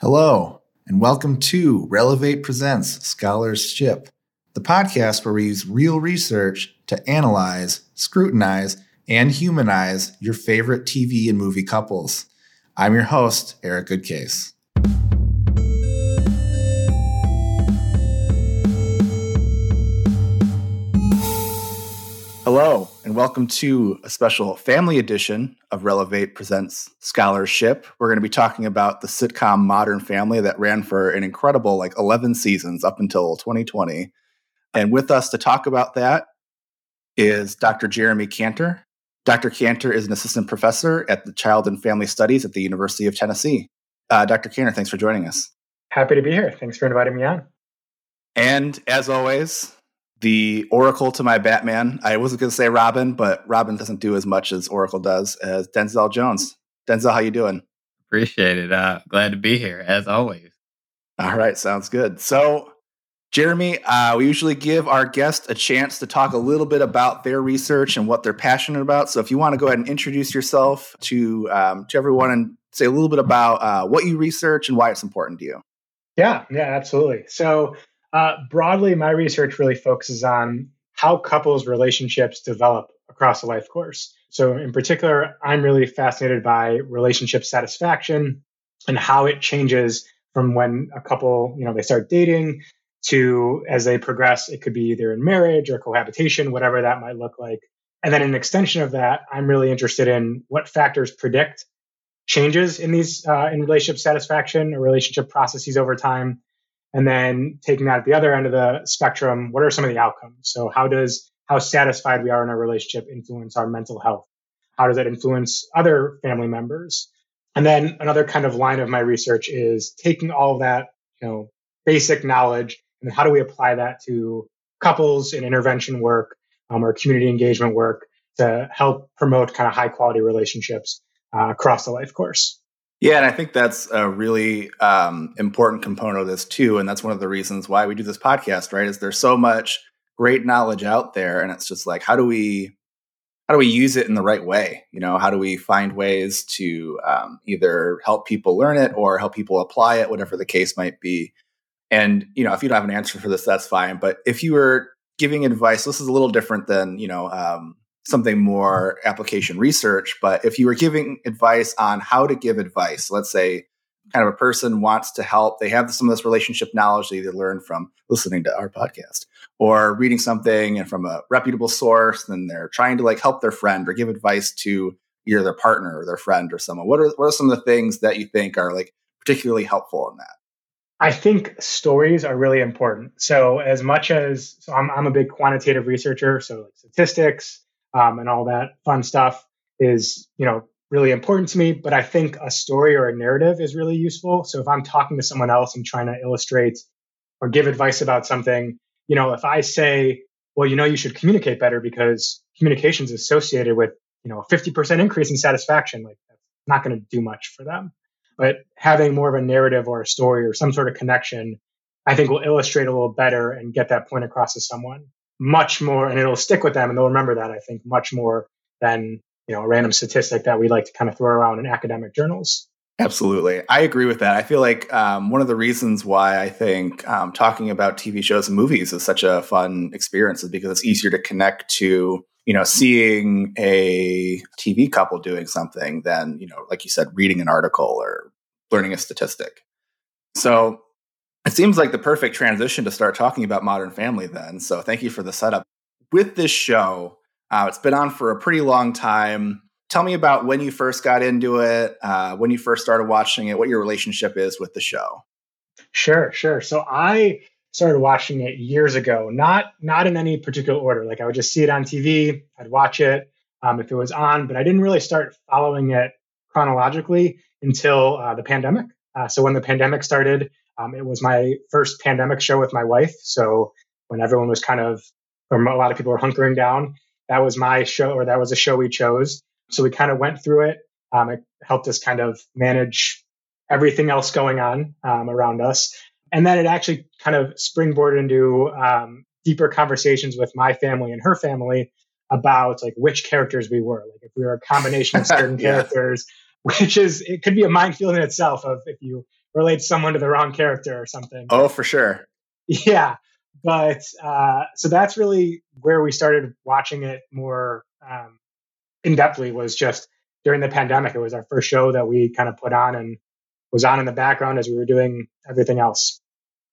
Hello, and welcome to Relevate Presents Scholarship, the podcast where we use real research to analyze, scrutinize, and humanize your favorite TV and movie couples. I'm your host, Eric Goodcase. Hello, welcome to a special family edition of Relevate Presents Scholarship. We're going to be talking about the sitcom Modern Family that ran for an incredible like 11 seasons up until 2020. And with us to talk about that is Dr. Jeremy Kanter. Dr. Kanter is an assistant professor at the Child and Family Studies at the University of Tennessee. Uh, Dr. Kanter, thanks for joining us. Happy to be here. Thanks for inviting me on. And as always, the Oracle to my Batman. I wasn't going to say Robin, but Robin doesn't do as much as Oracle does as Denzel Jones. Denzel, how you doing? Appreciate it. Uh, glad to be here as always. All right, sounds good. So, Jeremy, uh, we usually give our guest a chance to talk a little bit about their research and what they're passionate about. So, if you want to go ahead and introduce yourself to um, to everyone and say a little bit about uh, what you research and why it's important to you. Yeah, yeah, absolutely. So, uh, broadly, my research really focuses on how couples' relationships develop across the life course. So, in particular, I'm really fascinated by relationship satisfaction and how it changes from when a couple, you know, they start dating to as they progress. It could be either in marriage or cohabitation, whatever that might look like. And then, an extension of that, I'm really interested in what factors predict changes in these uh, in relationship satisfaction or relationship processes over time and then taking that at the other end of the spectrum, what are some of the outcomes? So how does how satisfied we are in our relationship influence our mental health? How does that influence other family members? And then another kind of line of my research is taking all that, you know, basic knowledge and how do we apply that to couples in intervention work um, or community engagement work to help promote kind of high quality relationships uh, across the life course. Yeah, and I think that's a really um, important component of this too, and that's one of the reasons why we do this podcast. Right? Is there's so much great knowledge out there, and it's just like, how do we how do we use it in the right way? You know, how do we find ways to um, either help people learn it or help people apply it, whatever the case might be. And you know, if you don't have an answer for this, that's fine. But if you were giving advice, this is a little different than you know um, something more application research. But if you were giving advice on how to give advice, let's say kind of a person wants to help, they have some of this relationship knowledge they learned from listening to our podcast or reading something and from a reputable source, and they're trying to like help their friend or give advice to either their partner or their friend or someone. What are what are some of the things that you think are like particularly helpful in that? I think stories are really important. So as much as so I'm, I'm a big quantitative researcher, so like statistics, um, and all that fun stuff is, you know, really important to me. But I think a story or a narrative is really useful. So if I'm talking to someone else and trying to illustrate or give advice about something, you know, if I say, well, you know, you should communicate better because communication is associated with, you know, a 50% increase in satisfaction, like that's not going to do much for them. But having more of a narrative or a story or some sort of connection, I think will illustrate a little better and get that point across to someone much more, and it'll stick with them, and they'll remember that. I think much more than you know a random statistic that we like to kind of throw around in academic journals. Absolutely. I agree with that. I feel like um, one of the reasons why I think um, talking about TV shows and movies is such a fun experience is because it's easier to connect to, you know, seeing a TV couple doing something than, you know, like you said, reading an article or learning a statistic. So it seems like the perfect transition to start talking about Modern Family then. So thank you for the setup. With this show, uh, it's been on for a pretty long time. Tell me about when you first got into it, uh, when you first started watching it, what your relationship is with the show. Sure, sure. So I started watching it years ago, not not in any particular order. Like I would just see it on TV, I'd watch it um, if it was on, but I didn't really start following it chronologically until uh, the pandemic. Uh, so when the pandemic started, um, it was my first pandemic show with my wife. So when everyone was kind of, or a lot of people were hunkering down, that was my show, or that was a show we chose. So we kind of went through it. Um, it helped us kind of manage everything else going on um, around us. And then it actually kind of springboarded into um, deeper conversations with my family and her family about like which characters we were. Like if we were a combination of certain yeah. characters, which is, it could be a minefield in itself of if you relate someone to the wrong character or something. Oh, for sure. Yeah, but uh, so that's really where we started watching it more um, in depthly. Was just during the pandemic. It was our first show that we kind of put on and was on in the background as we were doing everything else.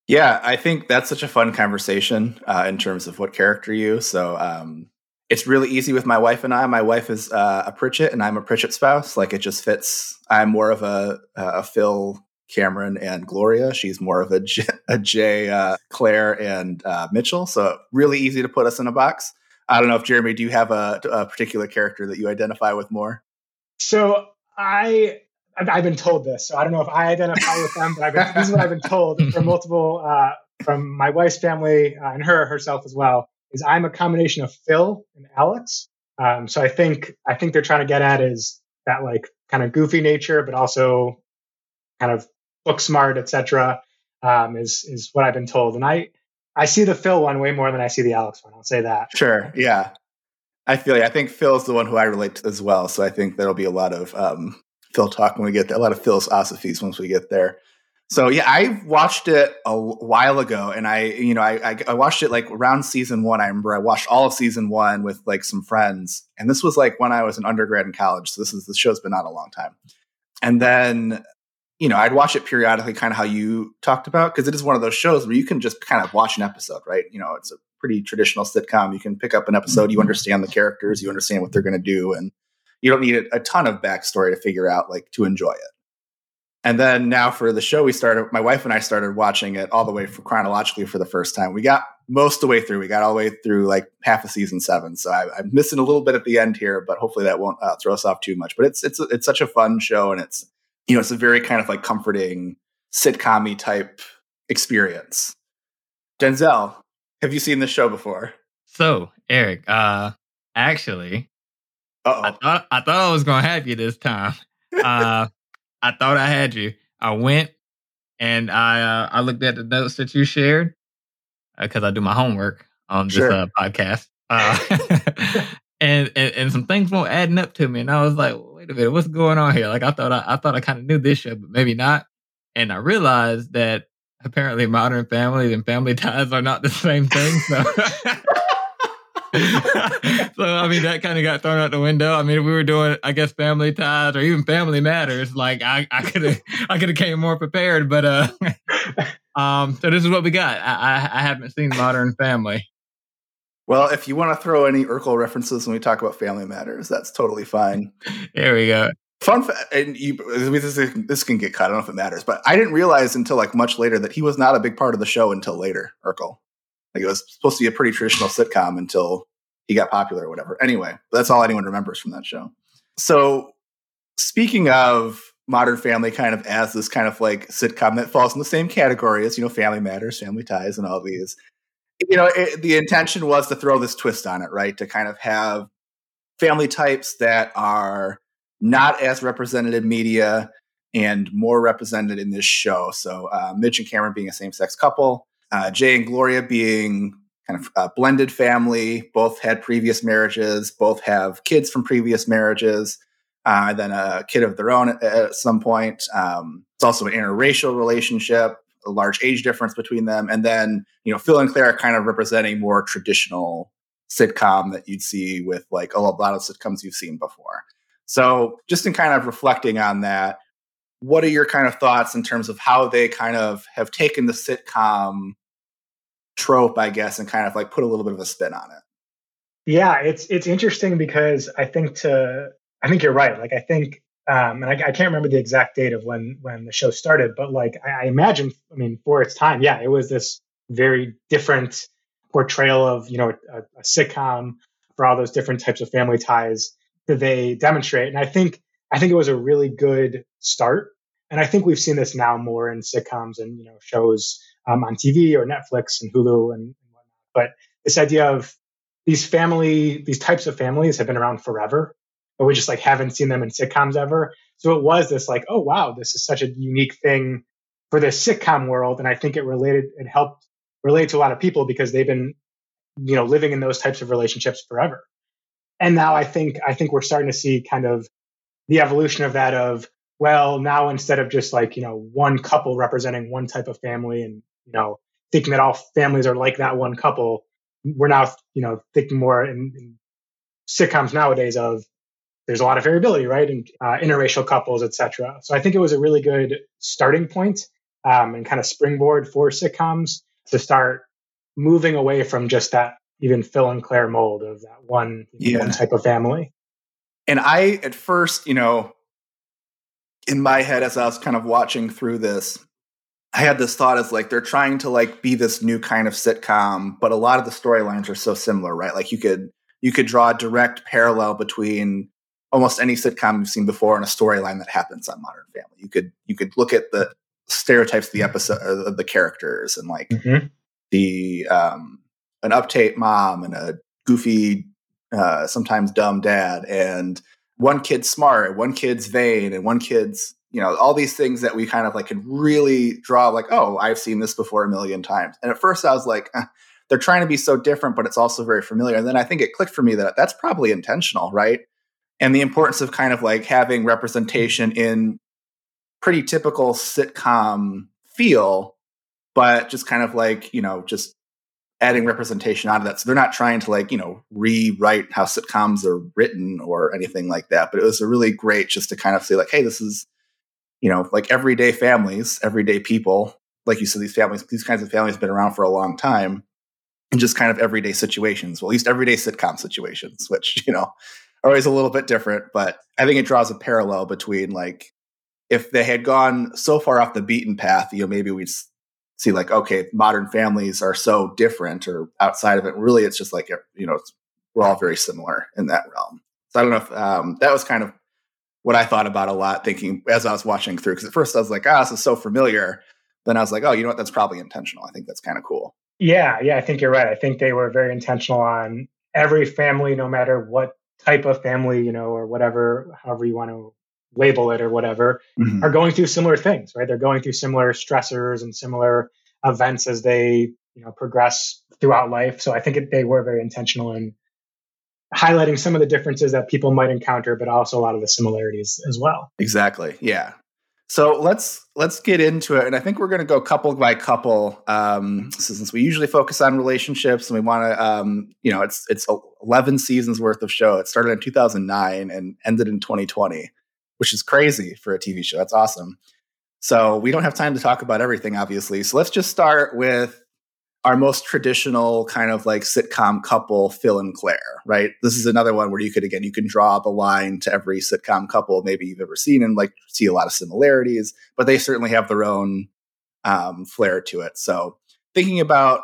Yeah, I think that's such a fun conversation uh, in terms of what character you. So um, it's really easy with my wife and I. My wife is uh, a Pritchett, and I'm a Pritchett spouse. Like it just fits. I'm more of a, a Phil, Cameron, and Gloria. She's more of a J, a Jay, uh, Claire, and uh, Mitchell. So really easy to put us in a box. I don't know if Jeremy, do you have a, a particular character that you identify with more? So I I've been told this, so I don't know if I identify with them, but been, this is what I've been told from multiple, uh, from my wife's family uh, and her herself as well. Is I'm a combination of Phil and Alex. Um, so I think I think they're trying to get at is that like kind of goofy nature, but also kind of book smart, etc. Um, is is what I've been told, and I I see the Phil one way more than I see the Alex one. I'll say that. Sure. Yeah. I feel like I think Phil's the one who I relate to as well. So I think there'll be a lot of um, Phil talk when we get there, a lot of philosophies once we get there. So yeah, I watched it a while ago, and I, you know, I, I watched it like around season one. I remember I watched all of season one with like some friends, and this was like when I was an undergrad in college. So this is the show's been out a long time, and then you know I'd watch it periodically, kind of how you talked about, because it is one of those shows where you can just kind of watch an episode, right? You know, it's a pretty traditional sitcom. You can pick up an episode, you understand the characters, you understand what they're going to do, and you don't need a, a ton of backstory to figure out like to enjoy it. And then now for the show, we started. My wife and I started watching it all the way for chronologically for the first time. We got most of the way through. We got all the way through like half of season seven. So I, am missing a little bit at the end here, but hopefully that won't uh, throw us off too much. But it's it's it's such a fun show, and it's you know it's a very kind of like comforting sitcom type experience. Denzel, have you seen this show before? So Eric, uh, actually, Uh-oh. I thought I thought I was gonna have you this time. Uh, I thought I had you. I went and I uh, I looked at the notes that you shared because uh, I do my homework on this Sure. uh, podcast. Uh, and, and and some things weren't adding up to me, and I was like, wait a minute, what's going on here? Like I thought I, I thought I kind of knew this show, but maybe not. And I realized that apparently Modern Family and Family Ties are not the same thing. So. so I mean that kind of got thrown out the window. I mean, if we were doing, I guess, Family Ties or even Family Matters, like I, could have, I could have came more prepared. But uh, um, so this is what we got. I, I, I haven't seen Modern Family. Well, if you want to throw any Urkel references when we talk about Family Matters, that's totally fine. There we go. Fun fact, and you, this, this can get cut. I don't know if it matters, but I didn't realize until like much later that he was not a big part of the show until later. Urkel, like it was supposed to be a pretty traditional sitcom until he got popular or whatever. Anyway, that's all anyone remembers from that show. So, speaking of Modern Family, kind of as this kind of like sitcom that falls in the same category as you know Family Matters, Family Ties, and all these. You know, it, the intention was to throw this twist on it, right? To kind of have family types that are not as represented in media and more represented in this show. So uh, Mitch and Cameron being a same-sex couple, uh, Jay and Gloria being kind of a blended family. Both had previous marriages. Both have kids from previous marriages. Uh, then a kid of their own at, at some point. Um, it's also an interracial relationship, a large age difference between them. And then you know Phil and Claire are kind of representing more traditional sitcom that you'd see with like a lot of sitcoms you've seen before. So, just in kind of reflecting on that, what are your kind of thoughts in terms of how they kind of have taken the sitcom trope, I guess, and kind of like put a little bit of a spin on it? Yeah, it's it's interesting because I think to I think you're right. Like I think, um, and I, I can't remember the exact date of when when the show started, but like I, I imagine, I mean, for its time, yeah, it was this very different portrayal of you know a, a sitcom for all those different types of family ties that they demonstrate. And I think I think it was a really good start. And I think we've seen this now more in sitcoms and you know shows um, on TV or Netflix and Hulu and, and whatnot. But this idea of these family, these types of families have been around forever, but we just like haven't seen them in sitcoms ever. So it was this like, oh wow, this is such a unique thing for the sitcom world, and I think it related, it helped relate to a lot of people because they've been, you know, living in those types of relationships forever. And now I think I think we're starting to see kind of the evolution of that of well, now instead of just like, you know, one couple representing one type of family and, you know, thinking that all families are like that one couple, we're now, you know, thinking more in, in sitcoms nowadays of there's a lot of variability, right? And uh, interracial couples, etc. So I think it was a really good starting point, um, and kind of springboard for sitcoms to start moving away from just that even Phil and Claire mold of that one, yeah. one type of family. And I, at first, you know, in my head, as I was kind of watching through this, I had this thought as like they're trying to like be this new kind of sitcom, but a lot of the storylines are so similar, right? Like you could you could draw a direct parallel between almost any sitcom you've seen before and a storyline that happens on Modern Family. You could you could look at the stereotypes of the episode of the characters and like mm-hmm. the um an uptight mom and a goofy uh sometimes dumb dad and one kid's smart, one kid's vain, and one kid's you know all these things that we kind of like can really draw like oh I've seen this before a million times. And at first I was like. Eh, they're trying to be so different, but it's also very familiar. And then I think it clicked for me that that's probably intentional, right? And the importance of kind of like having representation in pretty typical sitcom feel, but just kind of like, you know, just adding representation out of that. So they're not trying to like, you know, rewrite how sitcoms are written or anything like that. But it was a really great just to kind of say, like, hey, this is, you know, like everyday families, everyday people. Like you said, these families, these kinds of families have been around for a long time and just kind of everyday situations. Well, at least everyday sitcom situations, which, you know, always a little bit different. But I think it draws a parallel between like if they had gone so far off the beaten path, you know, maybe we'd see like okay modern families are so different or outside of it. Really it's just like you know we're all very similar in that realm. So i don't know if um, that was kind of what i thought about a lot thinking as i was watching through because at first i was like ah oh, this is so familiar. Then i was like oh you know what? That's probably intentional. I think that's kind of cool. Yeah yeah i think you're right. I think they were very intentional on every family no matter what type of family you know or whatever however you want to label it or whatever, mm-hmm. are going through similar things, right? They're going through similar stressors and similar events as they, you know, progress throughout life. So I think it, they were very intentional in highlighting some of the differences that people might encounter, but also a lot of the similarities as well. Exactly. Yeah. So let's let's get into it, and I think we're going to go couple by couple. Um, so since we usually focus on relationships, and we want to, um, you know, it's it's eleven seasons worth of show. It started in 2009 and ended in 2020 which is crazy for a TV show. That's awesome. So we don't have time to talk about everything, obviously. So let's just start with our most traditional kind of like sitcom couple, Phil and Claire, right? This is another one where you could, again, you can draw the line to every sitcom couple maybe you've ever seen and like see a lot of similarities, but they certainly have their own um, flair to it. So thinking about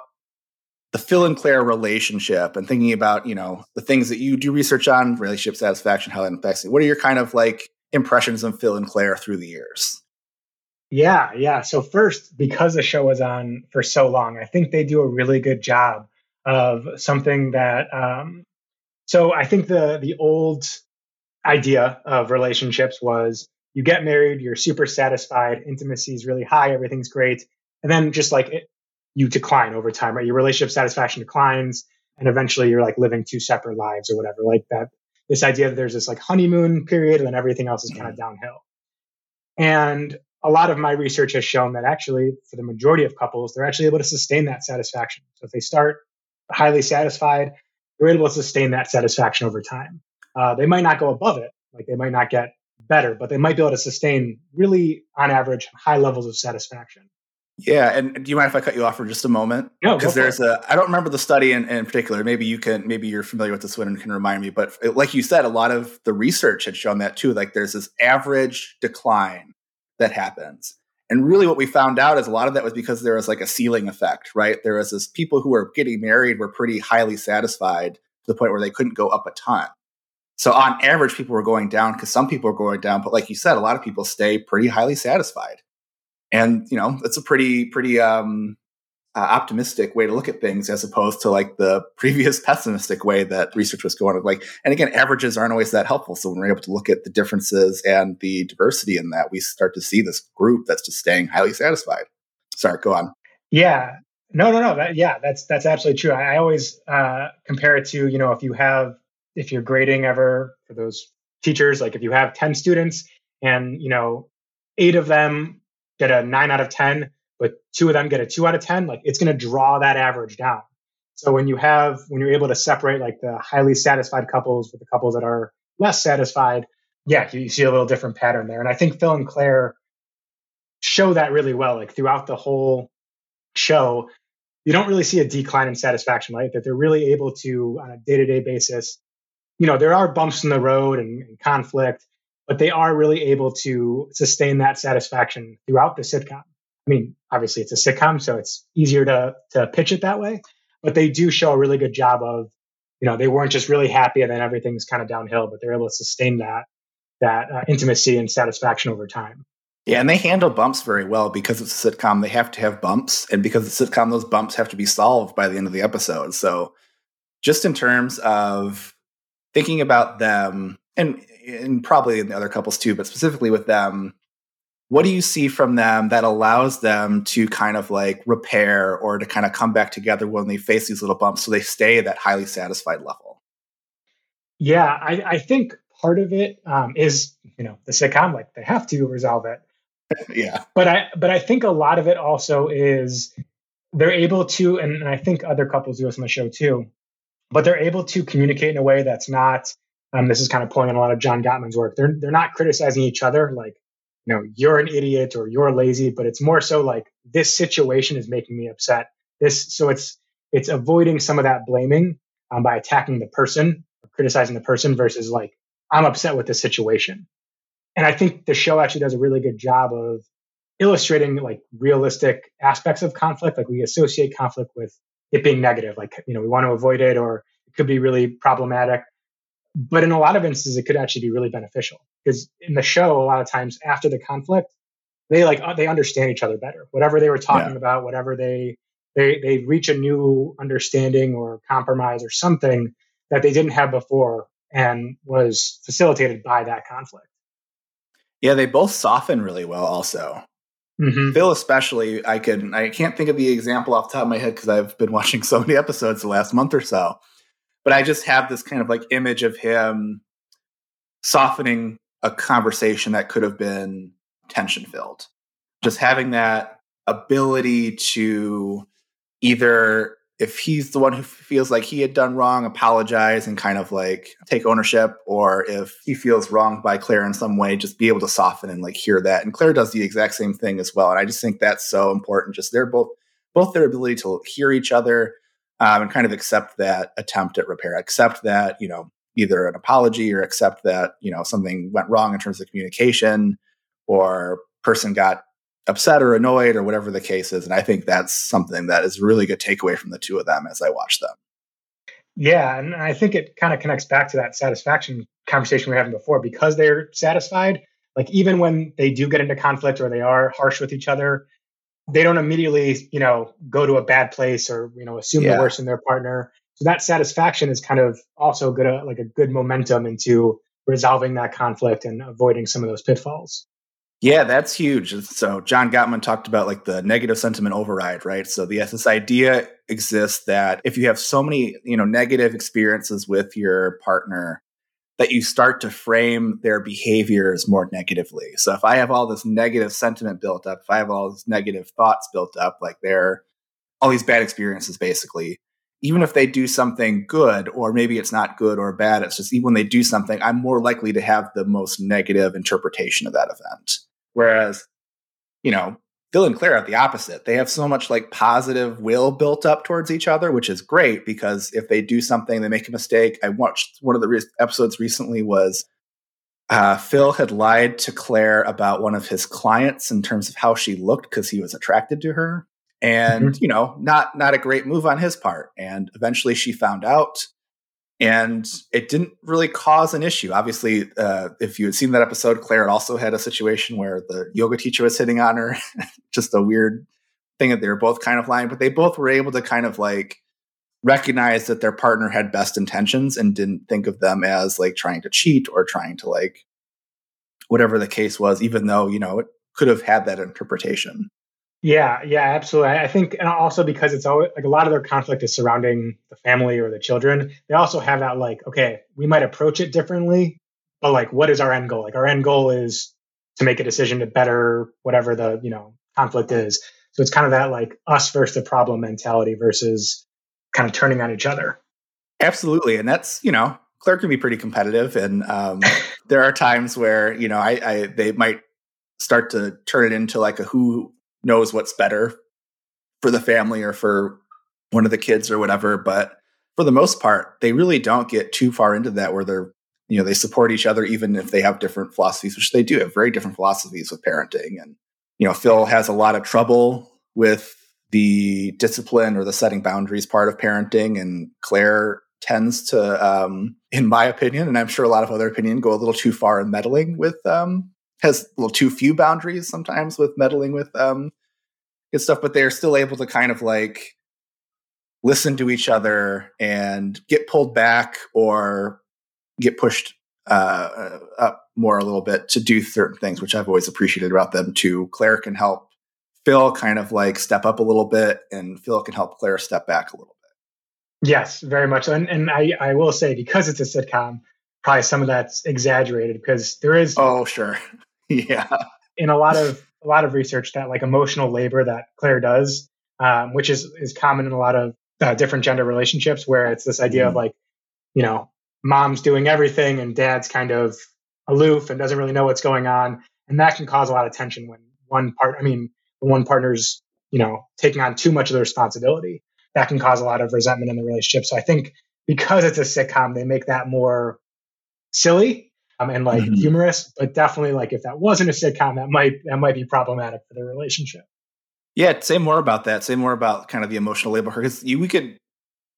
the Phil and Claire relationship and thinking about, you know, the things that you do research on, relationship satisfaction, how that affects it. What are your kind of like impressions of Phil and Claire through the years? Yeah, yeah. So first, because the show was on for so long, I think they do a really good job of something that. Um, so I think the the old idea of relationships was you get married, you're super satisfied, intimacy is really high, everything's great, and then just like it, you decline over time, right? Your relationship satisfaction declines, and eventually you're like living two separate lives or whatever. Like that this idea that there's this like honeymoon period and then everything else is kind of mm-hmm. downhill. And a lot of my research has shown that actually, for the majority of couples, they're actually able to sustain that satisfaction. So if they start highly satisfied, they're able to sustain that satisfaction over time. Uh, they might not go above it, like they might not get better, but they might be able to sustain really, on average, high levels of satisfaction. Yeah, and do you mind if I cut you off for just a moment? No, because there's a I don't remember the study in, in, particular. Maybe you can maybe you're familiar with this one and can remind me. But like you said, a lot of the research had shown that too. Like there's this average decline that happens, and really what we found out is a lot of that was because there was like a ceiling effect, right? There was this people who were getting married were pretty highly satisfied to the point where they couldn't go up a ton. So on average, people were going down because some people were going down, but like you said, a lot of people stay pretty highly satisfied and you know it's a pretty pretty um, uh, optimistic way to look at things as opposed to like the previous pessimistic way that research was going. Like and again averages aren't always that helpful. So when we're able to look at the differences and the diversity in that we start to see this group that's just staying highly satisfied. Sorry go on. Yeah. No no no. That, yeah that's that's absolutely true. I, I always uh, compare it to you know if you have if you're grading ever for those teachers like if you have 10 students and you know, eight of them get a nine out of 10, but two of them get a two out of 10, like it's going to draw that average down. So when you have, when you're able to separate like the highly satisfied couples with the couples that are less satisfied, yeah, you, you see a little different pattern there. And I think Phil and Claire show that really well. Like throughout the whole show, you don't really see a decline in satisfaction, right? That they're really able to, on a day to day basis, you know, there are bumps in the road and, and, conflict, but they are really able to sustain that satisfaction throughout the sitcom. I mean, obviously it's a sitcom, so it's easier to, to pitch it that way, but they do show a really good job of, you know, they weren't just really happy and then everything's kind of downhill, but they're able to sustain that, that uh, intimacy and satisfaction over time. Yeah, and they handle bumps very well because it's a sitcom. They have to have bumps, and because it's a sitcom, those bumps have to be solved by the end of the episode. So, just in terms of thinking about them, and and probably in the other couples too, but specifically with them, what do you see from them that allows them to kind of like repair or to kind of come back together when they face these little bumps, so they stay at that highly satisfied level? Yeah, I, I think part of it um, is you know the sitcom, like they have to resolve it yeah. But I but I think a lot of it also is they're able to, and I think other couples do this on the show too, but they're able to communicate in a way that's not. Um, this is kind of pulling on a lot of John Gottman's work. They're they're not criticizing each other like, know, you're an idiot or you're lazy, but it's more so like this situation is making me upset. This so it's it's avoiding some of that blaming um, by attacking the person, criticizing the person versus like I'm upset with the situation and I think the show actually does a really good job of illustrating like realistic aspects of conflict. Like we associate conflict with it being negative, like you know we want to avoid it, or it could be really problematic. But in a lot of instances, it could actually be really beneficial because in the show, a lot of times after the conflict, they like they understand each other better. Whatever they were talking yeah. about, whatever they they they reach a new understanding or compromise or something that they didn't have before and was facilitated by that conflict. Yeah, they both soften really well. Also, mm-hmm. Phil especially. I could I can't think of the example off the top of my head because I've been watching so many episodes the last month or so. But I just have this kind of like image of him softening a conversation that could have been tension filled. Just having that ability to either if he's the one who feels like he had done wrong, apologize and kind of like take ownership, or if he feels wronged by Claire in some way, just be able to soften and like hear that. And Claire does the exact same thing as well. And I just think that's so important. Just they're both both their ability to hear each other um, and kind of accept that attempt at repair, accept that you know either an apology or accept that you know something went wrong in terms of communication or person got upset or annoyed or whatever the case is. And I think that's something that is really good takeaway from the two of them as I watch them. Yeah, and I think it kind of connects back to that satisfaction conversation we were having before because they're satisfied. Like even when they do get into conflict or they are harsh with each other, they don't immediately, you know, go to a bad place or you know assume yeah. the worst in their partner. So that satisfaction is kind of also good, uh, like a good momentum into resolving that conflict and avoiding some of those pitfalls. Yeah, that's huge. So John Gottman talked about like the negative sentiment override, right? So the this idea exists that if you have so many, you know, negative experiences with your partner, that you start to frame their behaviors more negatively. So if I have all this negative sentiment built up, if I have all these negative thoughts built up, like they're all these bad experiences basically, even if they do something good, or maybe it's not good or bad, it's just even when they do something, I'm more likely to have the most negative interpretation of that event. Whereas, you know, Phil and Claire are the opposite. They have so much like positive will built up towards each other, which is great because if they do something, they make a mistake. I watched one of the re- episodes recently was uh, Phil had lied to Claire about one of his clients in terms of how she looked because he was attracted to her, and mm-hmm. you know, not not a great move on his part. And eventually, she found out and it didn't really cause an issue. Obviously, uh, if you had seen that episode, Claire also had a situation where the yoga teacher was hitting on her. Just a weird thing that they were both kind of lying, but they both were able to kind of like recognize that their partner had best intentions and didn't think of them as like trying to cheat or trying to like whatever the case was, even though, you know, it could have had that interpretation. Yeah, yeah, absolutely. I think, and also because it's always like a lot of their conflict is surrounding the family or the children. They also have that like, okay, we might approach it differently, but like, what is our end goal? Like, our end goal is to make a decision to better whatever the you know conflict is. So it's kind of that like us versus the problem mentality versus kind of turning on each other. Absolutely, and that's you know Claire can be pretty competitive, and um, there are times where you know I, I they might start to turn it into like a who knows what's better for the family or for one of the kids or whatever. But for the most part, they really don't get too far into that where they're you know they support each other even if they have different philosophies, which they do have very different philosophies with parenting. And you know Phil has a lot of trouble with the discipline or the setting boundaries part of parenting, and Claire tends to, um, in my opinion, and I'm sure a lot of other opinion, go a little too far in meddling with, um, has a little too few boundaries sometimes with meddling with um, good stuff, but they're still able to kind of like listen to each other and get pulled back or get pushed uh, up more a little bit to do certain things, which I've always appreciated about them too. Claire can help Phil kind of like step up a little bit, and Phil can help Claire step back a little bit. Yes, very much. And, and I, I will say, because it's a sitcom, probably some of that's exaggerated because there is. Oh, sure. yeah. In a lot of a lot of research that like emotional labor that Claire does, um, which is is common in a lot of uh, different gender relationships, where it's this idea mm. of like, you know, mom's doing everything and dad's kind of aloof and doesn't really know what's going on, and that can cause a lot of tension when one part. I mean, when one partner's you know taking on too much of the responsibility that can cause a lot of resentment in the relationship. So I think because it's a sitcom, they make that more silly um, and like mm-hmm. humorous. But definitely, like if that wasn't a sitcom, that might that might be problematic for the relationship. Yeah, say more about that. Say more about kind of the emotional labor because we could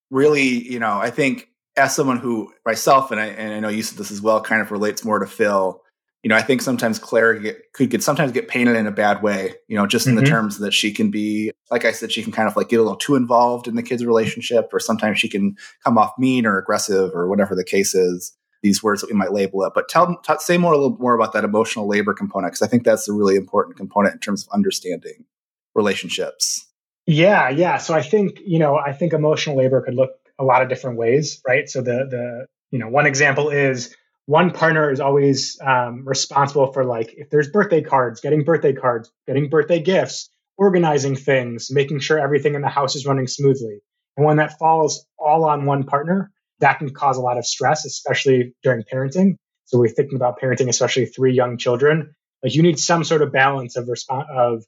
really, you know, I think as someone who myself and I and I know you said this as well, kind of relates more to Phil you know, I think sometimes Claire get, could get sometimes get painted in a bad way, you know, just in mm-hmm. the terms that she can be, like I said, she can kind of like get a little too involved in the kid's relationship, or sometimes she can come off mean or aggressive or whatever the case is. These words that we might label it, but tell, t- say more a little more about that emotional labor component because I think that's a really important component in terms of understanding relationships. Yeah, yeah. So I think you know, I think emotional labor could look a lot of different ways, right? So the the you know, one example is one partner is always um, responsible for like if there's birthday cards getting birthday cards getting birthday gifts organizing things making sure everything in the house is running smoothly and when that falls all on one partner that can cause a lot of stress especially during parenting so we're thinking about parenting especially three young children like you need some sort of balance of response of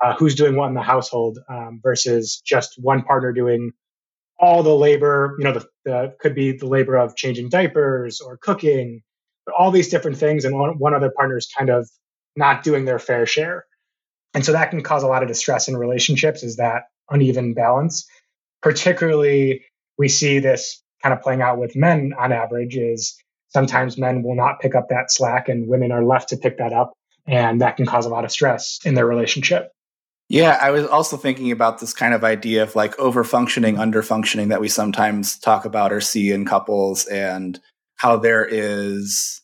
uh, who's doing what in the household um, versus just one partner doing all the labor, you know, the, the, could be the labor of changing diapers or cooking, but all these different things, and one, one other partner is kind of not doing their fair share. And so that can cause a lot of distress in relationships, is that uneven balance. Particularly, we see this kind of playing out with men on average, is sometimes men will not pick up that slack and women are left to pick that up. And that can cause a lot of stress in their relationship. Yeah, I was also thinking about this kind of idea of like over functioning, under functioning that we sometimes talk about or see in couples, and how there is,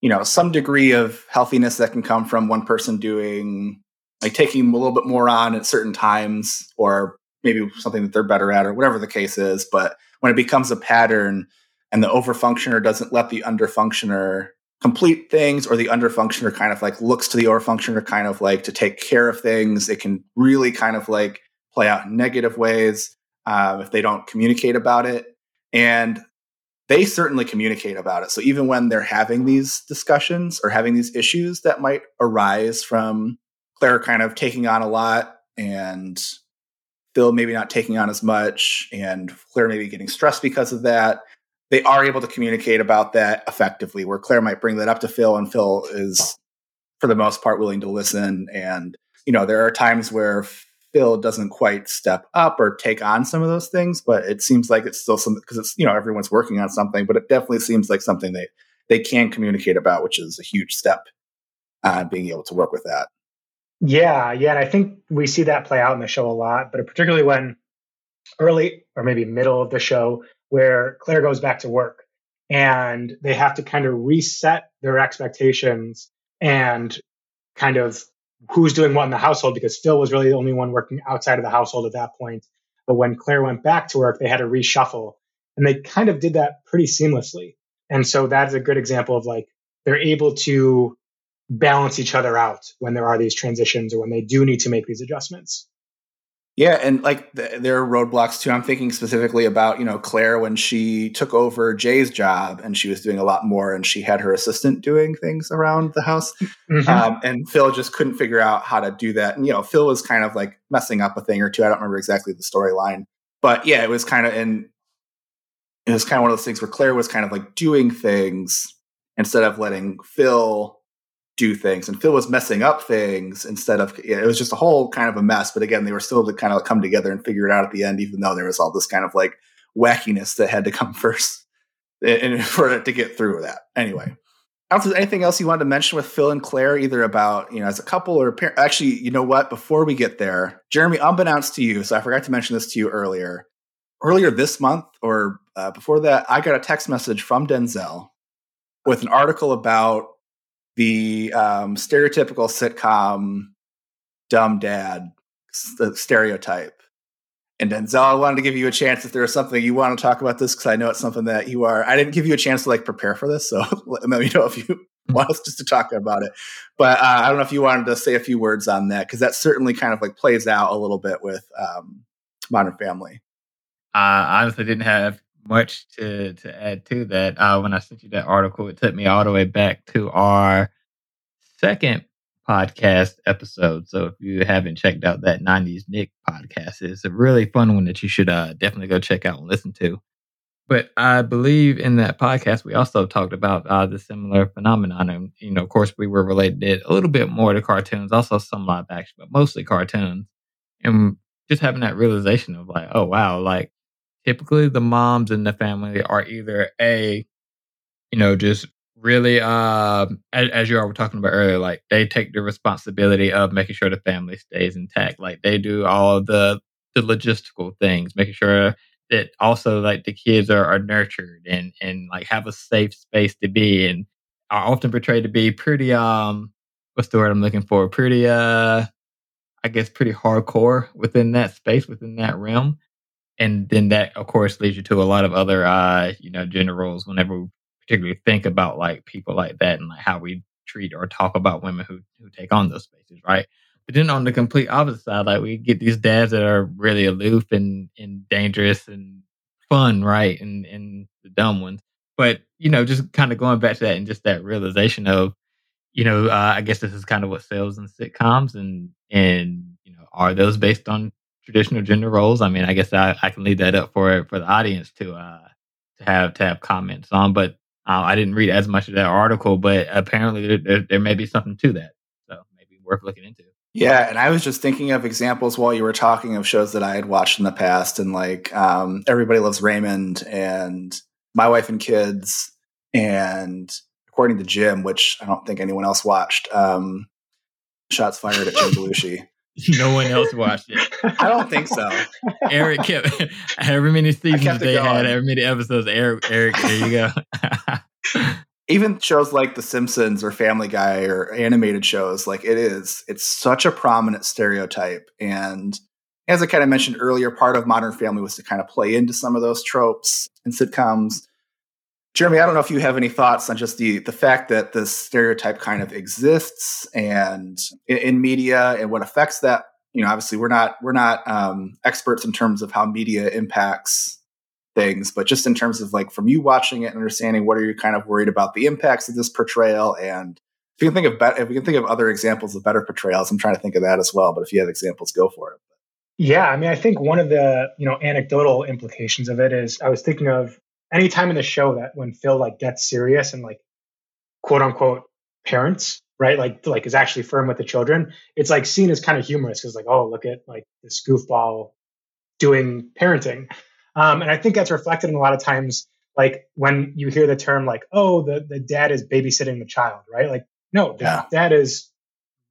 you know, some degree of healthiness that can come from one person doing, like taking a little bit more on at certain times, or maybe something that they're better at, or whatever the case is. But when it becomes a pattern and the over functioner doesn't let the under functioner complete things or the underfunctioner kind of like looks to the overfunctioner kind of like to take care of things it can really kind of like play out in negative ways uh, if they don't communicate about it. And they certainly communicate about it. So even when they're having these discussions or having these issues that might arise from claire kind of taking on a lot and phil maybe not taking on as much and claire maybe getting stressed because of that they are able to communicate about that effectively. Where Claire might bring that up to Phil, and Phil is, for the most part, willing to listen. And you know, there are times where Phil doesn't quite step up or take on some of those things, but it seems like it's still something because it's you know everyone's working on something, but it definitely seems like something they they can communicate about, which is a huge step on uh, being able to work with that. Yeah, yeah, and I think we see that play out in the show a lot, but particularly when early or maybe middle of the show where Claire goes back to work and they have to kind of reset their expectations and kind of who's doing what in the household because Phil was really the only one working outside of the household at that point. But when Claire went back to work, they had to reshuffle and they kind of did that pretty seamlessly. And so that's a good example of like they're able to balance each other out when there are these transitions or when they do need to make these adjustments. Yeah, and like th- there are roadblocks too. I'm thinking specifically about you know Claire when she took over Jay's job and she was doing a lot more, and she had her assistant doing things around the house, mm-hmm. um, and Phil just couldn't figure out how to do that. And you know Phil was kind of like messing up a thing or two. I don't remember exactly the storyline, but yeah, it was kind of in. It was kind of one of those things where Claire was kind of like doing things instead of letting Phil do things and phil was messing up things instead of it was just a whole kind of a mess but again they were still to kind of come together and figure it out at the end even though there was all this kind of like wackiness that had to come first in it to get through that anyway I don't know if there's anything else you wanted to mention with Phil and Claire, either about, you know, as a couple or par- actually, you know what? Before we get there, Jeremy, unbeknownst to you, so I forgot to mention this to you earlier. Earlier this month or uh, before that, I got a text message from Denzel with an article about the um, stereotypical sitcom dumb dad stereotype. And Denzel, I wanted to give you a chance if there was something you want to talk about this because I know it's something that you are. I didn't give you a chance to like prepare for this, so let me know if you want us just to talk about it. But uh, I don't know if you wanted to say a few words on that because that certainly kind of like plays out a little bit with um, Modern Family. I honestly didn't have much to to add to that. Uh, when I sent you that article, it took me all the way back to our second podcast episode. So if you haven't checked out that 90s Nick podcast, it's a really fun one that you should uh, definitely go check out and listen to. But I believe in that podcast, we also talked about uh, the similar phenomenon. And, you know, of course, we were related a little bit more to cartoons, also some live action, but mostly cartoons. And just having that realization of like, oh, wow, like typically the moms in the family are either a you know just really uh as, as, you all were talking about earlier like they take the responsibility of making sure the family stays intact. Like they do all the the logistical things making sure that also like the kids are, are nurtured and and like have a safe space to be and are often portrayed to be pretty um what's the word i'm looking for? Pretty uh i guess pretty hardcore within that space within that realm and then that of course leads you to a lot of other uh you know gender roles whenever we particularly think about like people like that and like how we treat or talk about women who who take on those spaces right? But then on the complete opposite side like we get these dads that are really aloof and and dangerous and fun right and and the dumb ones. But you know just kind of going back to that and just that realization of you know uh, i guess this is kind of what sells in sitcoms and and you know are those based on traditional gender roles. I mean, I guess I, I can leave that up for for the audience to uh to have to have comments on. But uh, I didn't read as much of that article, but apparently there, there, there may be something to that. So maybe worth looking into. Yeah, and I was just thinking of examples while you were talking of shows that I had watched in the past, and like um, Everybody Loves Raymond and My Wife and Kids, and according to Jim, which I don't think anyone else watched, um, Shots Fired at Jim Belushi. no one else watched it. I don't think so. Eric kept however many seasons they had, however many episodes. Eric, Eric, there you go. Even shows like The Simpsons or Family Guy or animated shows, like it is, it's such a prominent stereotype. And as I kind of mentioned earlier, part of Modern Family was to kind of play into some of those tropes and sitcoms Jeremy, I don't know if you have any thoughts on just the the fact that this stereotype kind of exists and in, in media and what affects that. You know, obviously we're not we're not um, experts in terms of how media impacts things, but just in terms of like from you watching it and understanding what are you kind of worried about the impacts of this portrayal and if you can think of be- if we can think of other examples of better portrayals, I'm trying to think of that as well. But if you have examples, go for it. Yeah, I mean, I think one of the you know anecdotal implications of it is I was thinking of anytime in the show that when Phil like gets serious and like quote unquote parents, right? Like like is actually firm with the children, it's like seen as kind of humorous because like, oh, look at like this goofball doing parenting. Um, and I think that's reflected in a lot of times like when you hear the term like, oh, the, the dad is babysitting the child, right? Like, no, yeah. dad is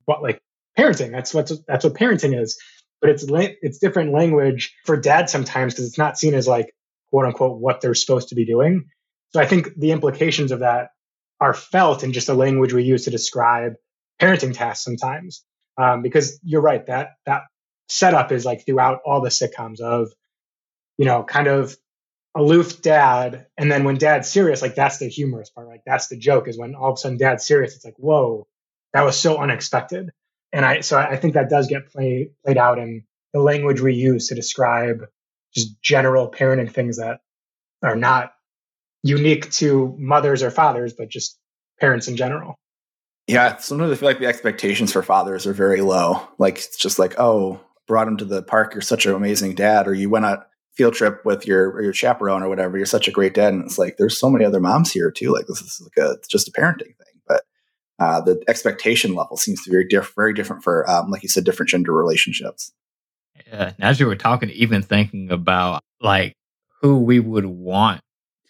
what like parenting. That's what that's what parenting is. But it's it's different language for dad sometimes because it's not seen as like quote unquote what they're supposed to be doing. So I think the implications of that are felt in just the language we use to describe parenting tasks sometimes. Um, because you're right that that setup is like throughout all the sitcoms of you know kind of aloof dad and then when dad's serious like that's the humorous part like that's the joke is when all of a sudden dad's serious it's like whoa that was so unexpected. And I so I think that does get played played out in the language we use to describe just general parenting things that are not unique to mothers or fathers, but just parents in general. Yeah, sometimes I feel like the expectations for fathers are very low. Like it's just like, oh, brought him to the park. You're such an amazing dad, or you went on field trip with your your chaperone or whatever. You're such a great dad, and it's like there's so many other moms here too. Like this is like a just a parenting thing, but uh, the expectation level seems to be very different, very different for um, like you said, different gender relationships. Yeah, as you were talking, even thinking about like who we would want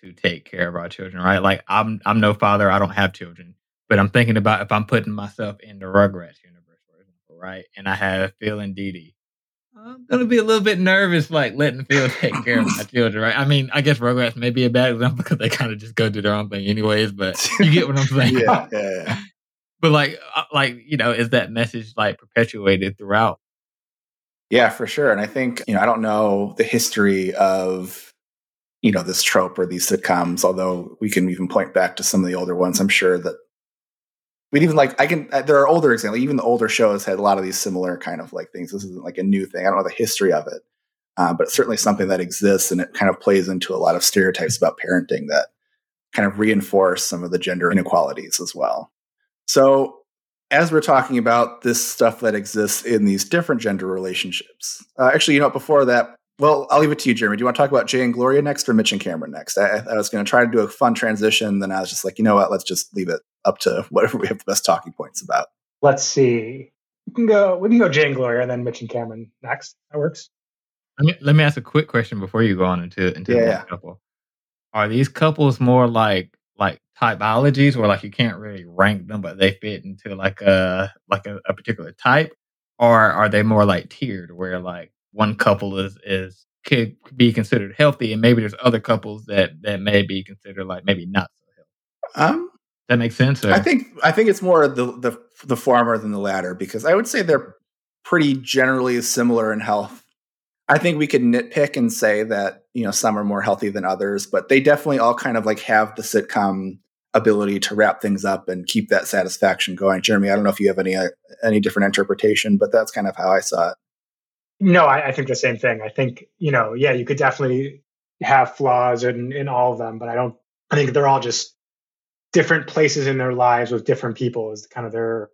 to take care of our children, right? Like I'm I'm no father, I don't have children, but I'm thinking about if I'm putting myself in the Rugrats universe, for example, right? And I have Phil and Dee Dee. I'm gonna be a little bit nervous, like letting Phil take care of my children, right? I mean, I guess Rugrats may be a bad example because they kind of just go do their own thing, anyways. But you get what I'm saying? yeah, yeah, yeah. But like, uh, like you know, is that message like perpetuated throughout? Yeah, for sure. And I think you know, I don't know the history of you know this trope or these sitcoms although we can even point back to some of the older ones i'm sure that we'd even like i can uh, there are older examples even the older shows had a lot of these similar kind of like things this isn't like a new thing i don't know the history of it uh, but it's certainly something that exists and it kind of plays into a lot of stereotypes about parenting that kind of reinforce some of the gender inequalities as well so as we're talking about this stuff that exists in these different gender relationships uh, actually you know before that well, I'll leave it to you, Jeremy. Do you want to talk about Jay and Gloria next or Mitch and Cameron next? I, I was going to try to do a fun transition. Then I was just like, you know what? Let's just leave it up to whatever we have the best talking points about. Let's see. We can go. We can go Jay and Gloria, and then Mitch and Cameron next. That works. Let me let me ask a quick question before you go on into into yeah, the yeah. couple. Are these couples more like like typologies, where like you can't really rank them, but they fit into like a like a, a particular type, or are they more like tiered, where like one couple is is could be considered healthy, and maybe there's other couples that that may be considered like maybe not so healthy. Um, that makes sense. Or? I think I think it's more the the the former than the latter because I would say they're pretty generally similar in health. I think we could nitpick and say that you know some are more healthy than others, but they definitely all kind of like have the sitcom ability to wrap things up and keep that satisfaction going. Jeremy, I don't know if you have any uh, any different interpretation, but that's kind of how I saw it. No, I, I, think the same thing. I think, you know, yeah, you could definitely have flaws in, in all of them, but I don't, I think they're all just different places in their lives with different people is kind of their,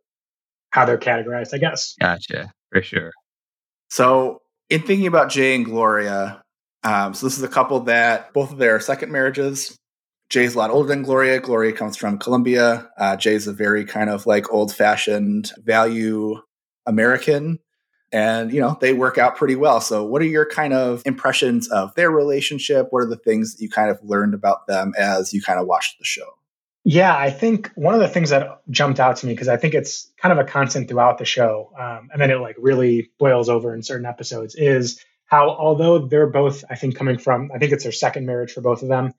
how they're categorized, I guess. Gotcha. For sure. So in thinking about Jay and Gloria, um, so this is a couple that both of their second marriages. Jay's a lot older than Gloria. Gloria comes from Colombia. Uh, Jay's a very kind of like old fashioned value American and you know they work out pretty well so what are your kind of impressions of their relationship what are the things that you kind of learned about them as you kind of watched the show yeah i think one of the things that jumped out to me because i think it's kind of a constant throughout the show um, and then it like really boils over in certain episodes is how although they're both i think coming from i think it's their second marriage for both of them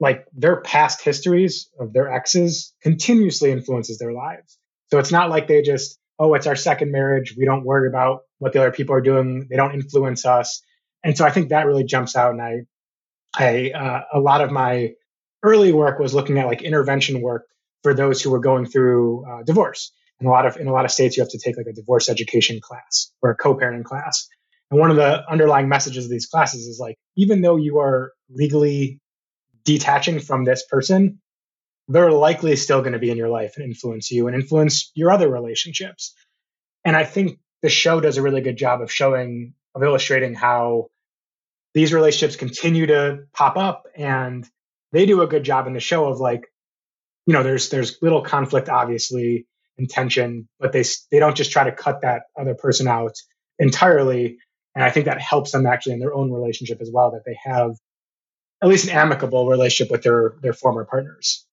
like their past histories of their exes continuously influences their lives so it's not like they just oh, it's our second marriage. We don't worry about what the other people are doing. They don't influence us. And so I think that really jumps out. And I, I, uh, a lot of my early work was looking at like intervention work for those who were going through uh, divorce. And a lot of, in a lot of states, you have to take like a divorce education class or a co-parenting class. And one of the underlying messages of these classes is like, even though you are legally detaching from this person, they're likely still going to be in your life and influence you and influence your other relationships. And I think the show does a really good job of showing, of illustrating how these relationships continue to pop up and they do a good job in the show of like, you know, there's, there's little conflict, obviously, and tension, but they, they don't just try to cut that other person out entirely. And I think that helps them actually in their own relationship as well, that they have at least an amicable relationship with their, their former partners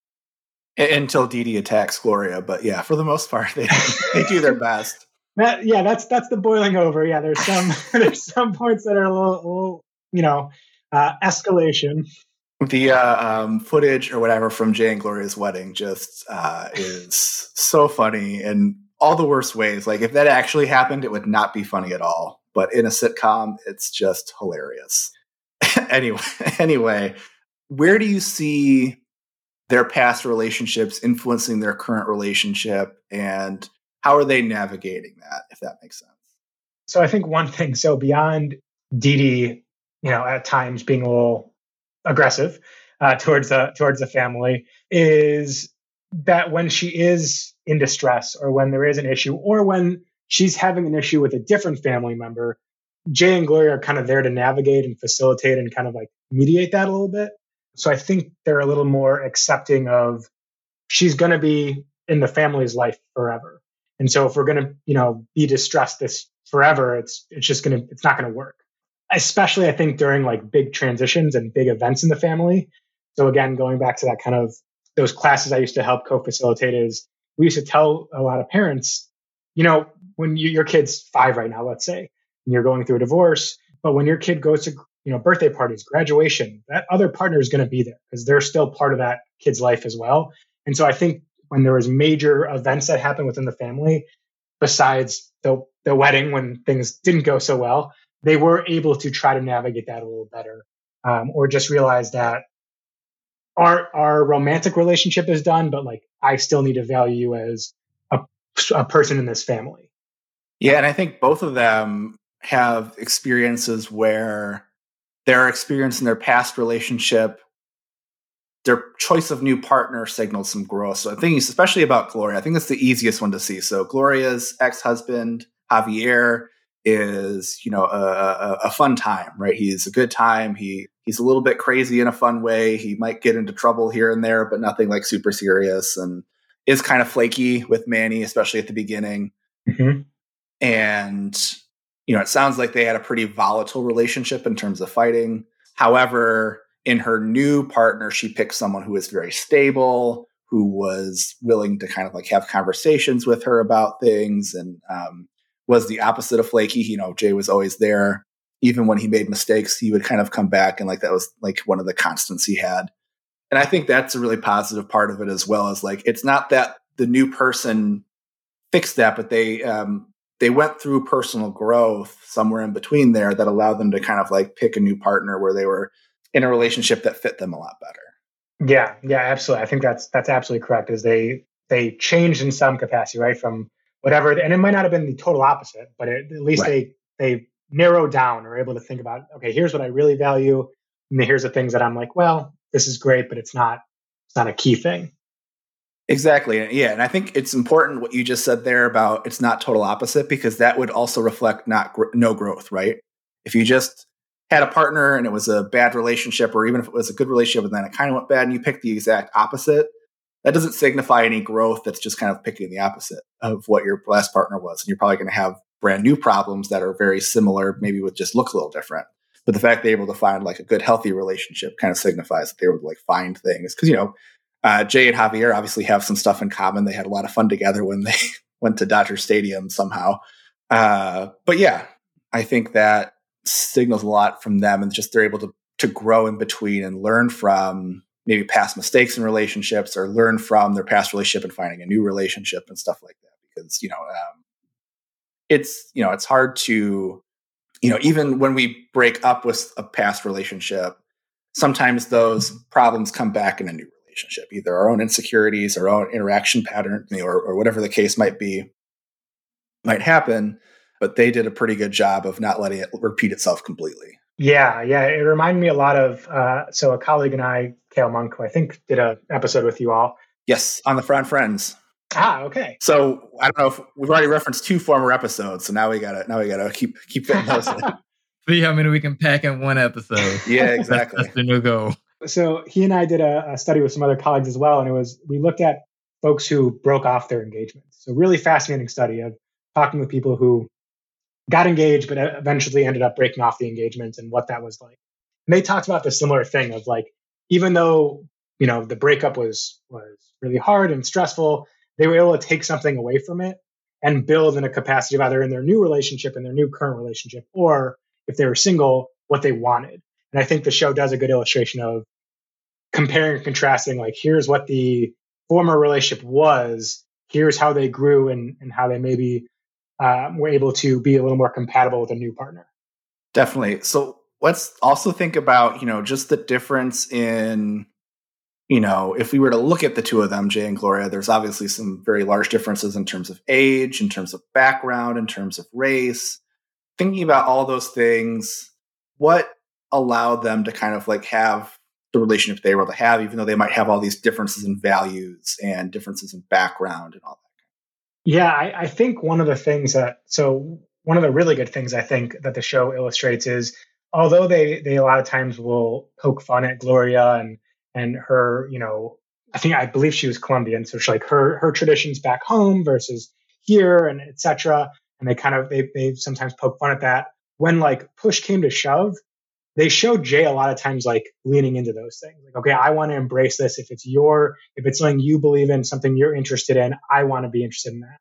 until Dee Dee attacks Gloria. But yeah, for the most part, they they do their best. That, yeah, that's that's the boiling over. Yeah, there's some there's some points that are a little, a little you know, uh, escalation. The uh, um, footage or whatever from Jay and Gloria's wedding just uh, is so funny in all the worst ways. Like if that actually happened, it would not be funny at all. But in a sitcom, it's just hilarious. anyway, anyway, where do you see their past relationships influencing their current relationship and how are they navigating that if that makes sense so i think one thing so beyond Dee Dee, you know at times being a little aggressive uh, towards the towards the family is that when she is in distress or when there is an issue or when she's having an issue with a different family member jay and gloria are kind of there to navigate and facilitate and kind of like mediate that a little bit so I think they're a little more accepting of she's going to be in the family's life forever. And so if we're going to, you know, be distressed this forever, it's it's just going to it's not going to work. Especially I think during like big transitions and big events in the family. So again, going back to that kind of those classes I used to help co-facilitate is we used to tell a lot of parents, you know, when you, your kid's 5 right now, let's say, and you're going through a divorce, but when your kid goes to you know, birthday parties, graduation, that other partner is going to be there because they're still part of that kid's life as well. And so I think when there was major events that happened within the family, besides the the wedding when things didn't go so well, they were able to try to navigate that a little better, um, or just realize that our our romantic relationship is done, but like I still need to value you as a, a person in this family. Yeah, and I think both of them have experiences where their experience in their past relationship, their choice of new partner signaled some growth. So I think especially about Gloria, I think that's the easiest one to see. So Gloria's ex-husband, Javier, is, you know, a, a, a fun time, right? He's a good time. He he's a little bit crazy in a fun way. He might get into trouble here and there, but nothing like super serious and is kind of flaky with Manny, especially at the beginning. Mm-hmm. And you know, it sounds like they had a pretty volatile relationship in terms of fighting. However, in her new partner, she picked someone who was very stable, who was willing to kind of like have conversations with her about things and um, was the opposite of flaky. You know, Jay was always there. Even when he made mistakes, he would kind of come back and like that was like one of the constants he had. And I think that's a really positive part of it as well as like it's not that the new person fixed that, but they um, they went through personal growth somewhere in between there that allowed them to kind of like pick a new partner where they were in a relationship that fit them a lot better. Yeah, yeah, absolutely. I think that's that's absolutely correct. Is they they changed in some capacity, right? From whatever, and it might not have been the total opposite, but it, at least right. they they narrowed down or able to think about, okay, here's what I really value, and here's the things that I'm like, well, this is great, but it's not it's not a key thing. Exactly. Yeah. And I think it's important what you just said there about it's not total opposite because that would also reflect not gr- no growth, right? If you just had a partner and it was a bad relationship, or even if it was a good relationship and then it kind of went bad and you picked the exact opposite, that doesn't signify any growth. That's just kind of picking the opposite of what your last partner was. And you're probably going to have brand new problems that are very similar, maybe with just look a little different. But the fact they're able to find like a good, healthy relationship kind of signifies that they were like find things. Cause you know, uh, Jay and Javier obviously have some stuff in common. They had a lot of fun together when they went to Dodger Stadium somehow. Uh, but yeah, I think that signals a lot from them, and just they're able to to grow in between and learn from maybe past mistakes in relationships, or learn from their past relationship and finding a new relationship and stuff like that. Because you know, um, it's you know, it's hard to you know, even when we break up with a past relationship, sometimes those problems come back in a new relationship, either our own insecurities, our own interaction pattern, or, or whatever the case might be, might happen. But they did a pretty good job of not letting it repeat itself completely. Yeah, yeah. It reminded me a lot of uh, so a colleague and I, Kale Monk, who I think did a episode with you all. Yes, on the Front Friends. Ah, okay. So I don't know if we've already referenced two former episodes, so now we gotta now we gotta keep keep fitting those. See how many we can pack in one episode. Yeah, exactly. that's, that's the new goal so he and I did a, a, study with some other colleagues as well, and it was we looked at folks who broke off their engagements. So really fascinating study of talking with people who got engaged but eventually ended up breaking off the engagement and what that was like. And they talked about the similar thing of like even though you know the breakup was was really hard and stressful, they were able to take something away from it and build in a capacity of either in their new relationship, in their new current relationship, or if they were single, what they wanted. And I think the show does a good illustration of comparing and contrasting like here's what the former relationship was here's how they grew and, and how they maybe uh, were able to be a little more compatible with a new partner definitely so let's also think about you know just the difference in you know, if we were to look at the two of them, Jay and Gloria, there's obviously some very large differences in terms of age, in terms of background, in terms of race. Thinking about all those things, what allowed them to kind of like have the relationship they were able to have, even though they might have all these differences in values and differences in background and all. Yeah, I, I think one of the things that so one of the really good things I think that the show illustrates is although they they a lot of times will poke fun at Gloria and and her, you know, I think I believe she was Colombian, so she like her her traditions back home versus here and etc. And they kind of they they sometimes poke fun at that. When like push came to shove, they show Jay a lot of times like leaning into those things. Like, okay, I want to embrace this. If it's your, if it's something you believe in, something you're interested in, I want to be interested in that.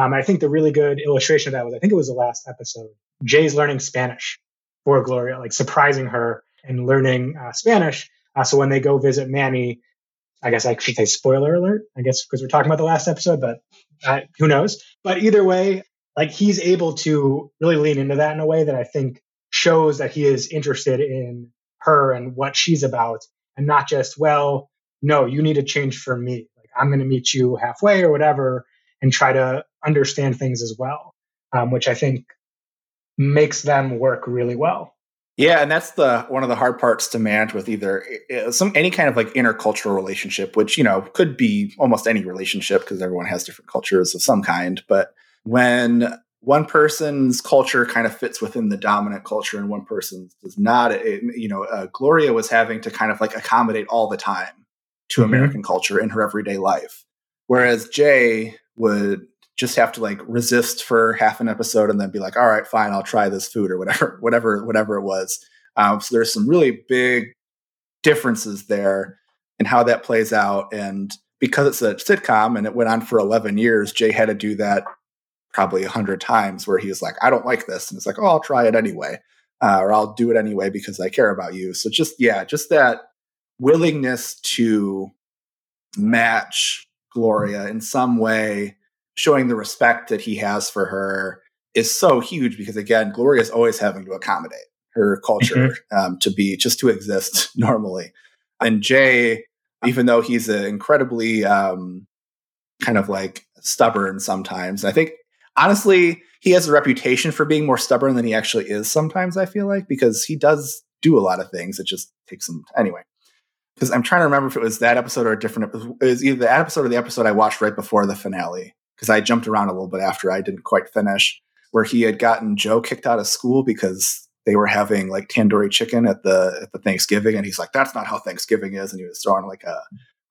Um, I think the really good illustration of that was, I think it was the last episode. Jay's learning Spanish for Gloria, like surprising her and learning uh, Spanish. Uh, so when they go visit Manny, I guess I should say spoiler alert, I guess, because we're talking about the last episode, but uh, who knows? But either way, like he's able to really lean into that in a way that I think shows that he is interested in her and what she's about and not just, well, no, you need to change for me. Like I'm going to meet you halfway or whatever and try to understand things as well, um, which I think makes them work really well. Yeah, and that's the one of the hard parts to manage with either some any kind of like intercultural relationship, which you know could be almost any relationship because everyone has different cultures of some kind. But when one person's culture kind of fits within the dominant culture and one person's does not. It, you know, uh, Gloria was having to kind of like accommodate all the time to mm-hmm. American culture in her everyday life, whereas Jay would just have to like resist for half an episode and then be like, all right, fine, I'll try this food or whatever, whatever, whatever it was. Um, so there's some really big differences there in how that plays out. And because it's a sitcom and it went on for 11 years, Jay had to do that probably a hundred times where he was like, I don't like this. And it's like, oh, I'll try it anyway. Uh, or I'll do it anyway because I care about you. So just, yeah, just that willingness to match Gloria in some way, showing the respect that he has for her is so huge because again, Gloria is always having to accommodate her culture mm-hmm. um, to be just to exist normally. And Jay, even though he's an incredibly um, kind of like stubborn sometimes, I think honestly, he has a reputation for being more stubborn than he actually is sometimes, I feel like, because he does do a lot of things. It just takes him. anyway. Because I'm trying to remember if it was that episode or a different episode. It was either that episode or the episode I watched right before the finale. Because I jumped around a little bit after I didn't quite finish, where he had gotten Joe kicked out of school because they were having like tandoori chicken at the at the Thanksgiving, and he's like, "That's not how Thanksgiving is," and he was throwing like a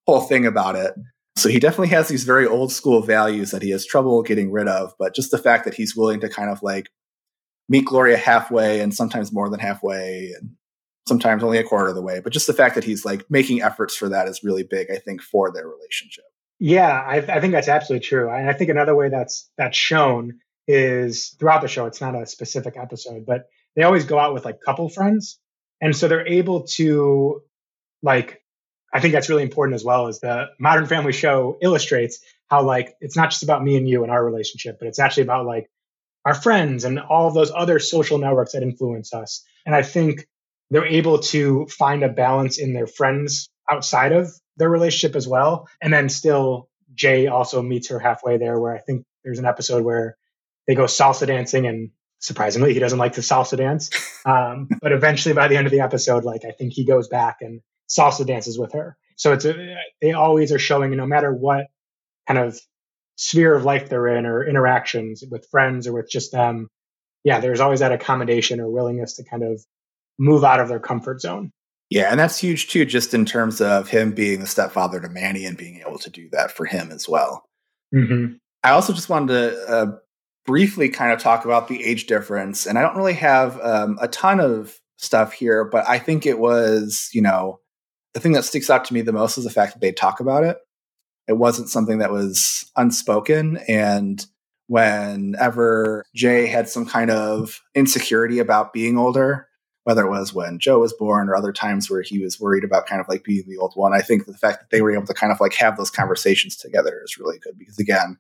whole thing about it. So he definitely has these very old school values that he has trouble getting rid of. But just the fact that he's willing to kind of like meet Gloria halfway and sometimes more than halfway and sometimes only a quarter of the way. But just the fact that he's like making efforts for that is really big, I think, for their relationship. Yeah, I, I think that's absolutely true. And I think another way that's that's shown is throughout the show. It's not a specific episode, but they always go out with like couple friends, and so they're able to like I think that's really important as well as the Modern Family show illustrates how like it's not just about me and you and our relationship, but it's actually about like our friends and all of those other social networks that influence us. And I think they're able to find a balance in their friends outside of their relationship as well. And then still Jay also meets her halfway there where I think there's an episode where they go salsa dancing and surprisingly he doesn't like to salsa dance. Um, but eventually by the end of the episode, like I think he goes back and salsa dances with her. So it's a, they always are showing, no matter what kind of sphere of life they're in or interactions with friends or with just them, yeah, there's always that accommodation or willingness to kind of move out of their comfort zone. Yeah, and that's huge too, just in terms of him being the stepfather to Manny and being able to do that for him as well. Mm-hmm. I also just wanted to uh, briefly kind of talk about the age difference, and I don't really have um, a ton of stuff here, but I think it was, you know, the thing that sticks out to me the most is the fact that they talk about it. It wasn't something that was unspoken. And whenever Jay had some kind of insecurity about being older, whether it was when Joe was born or other times where he was worried about kind of like being the old one, I think the fact that they were able to kind of like have those conversations together is really good because again,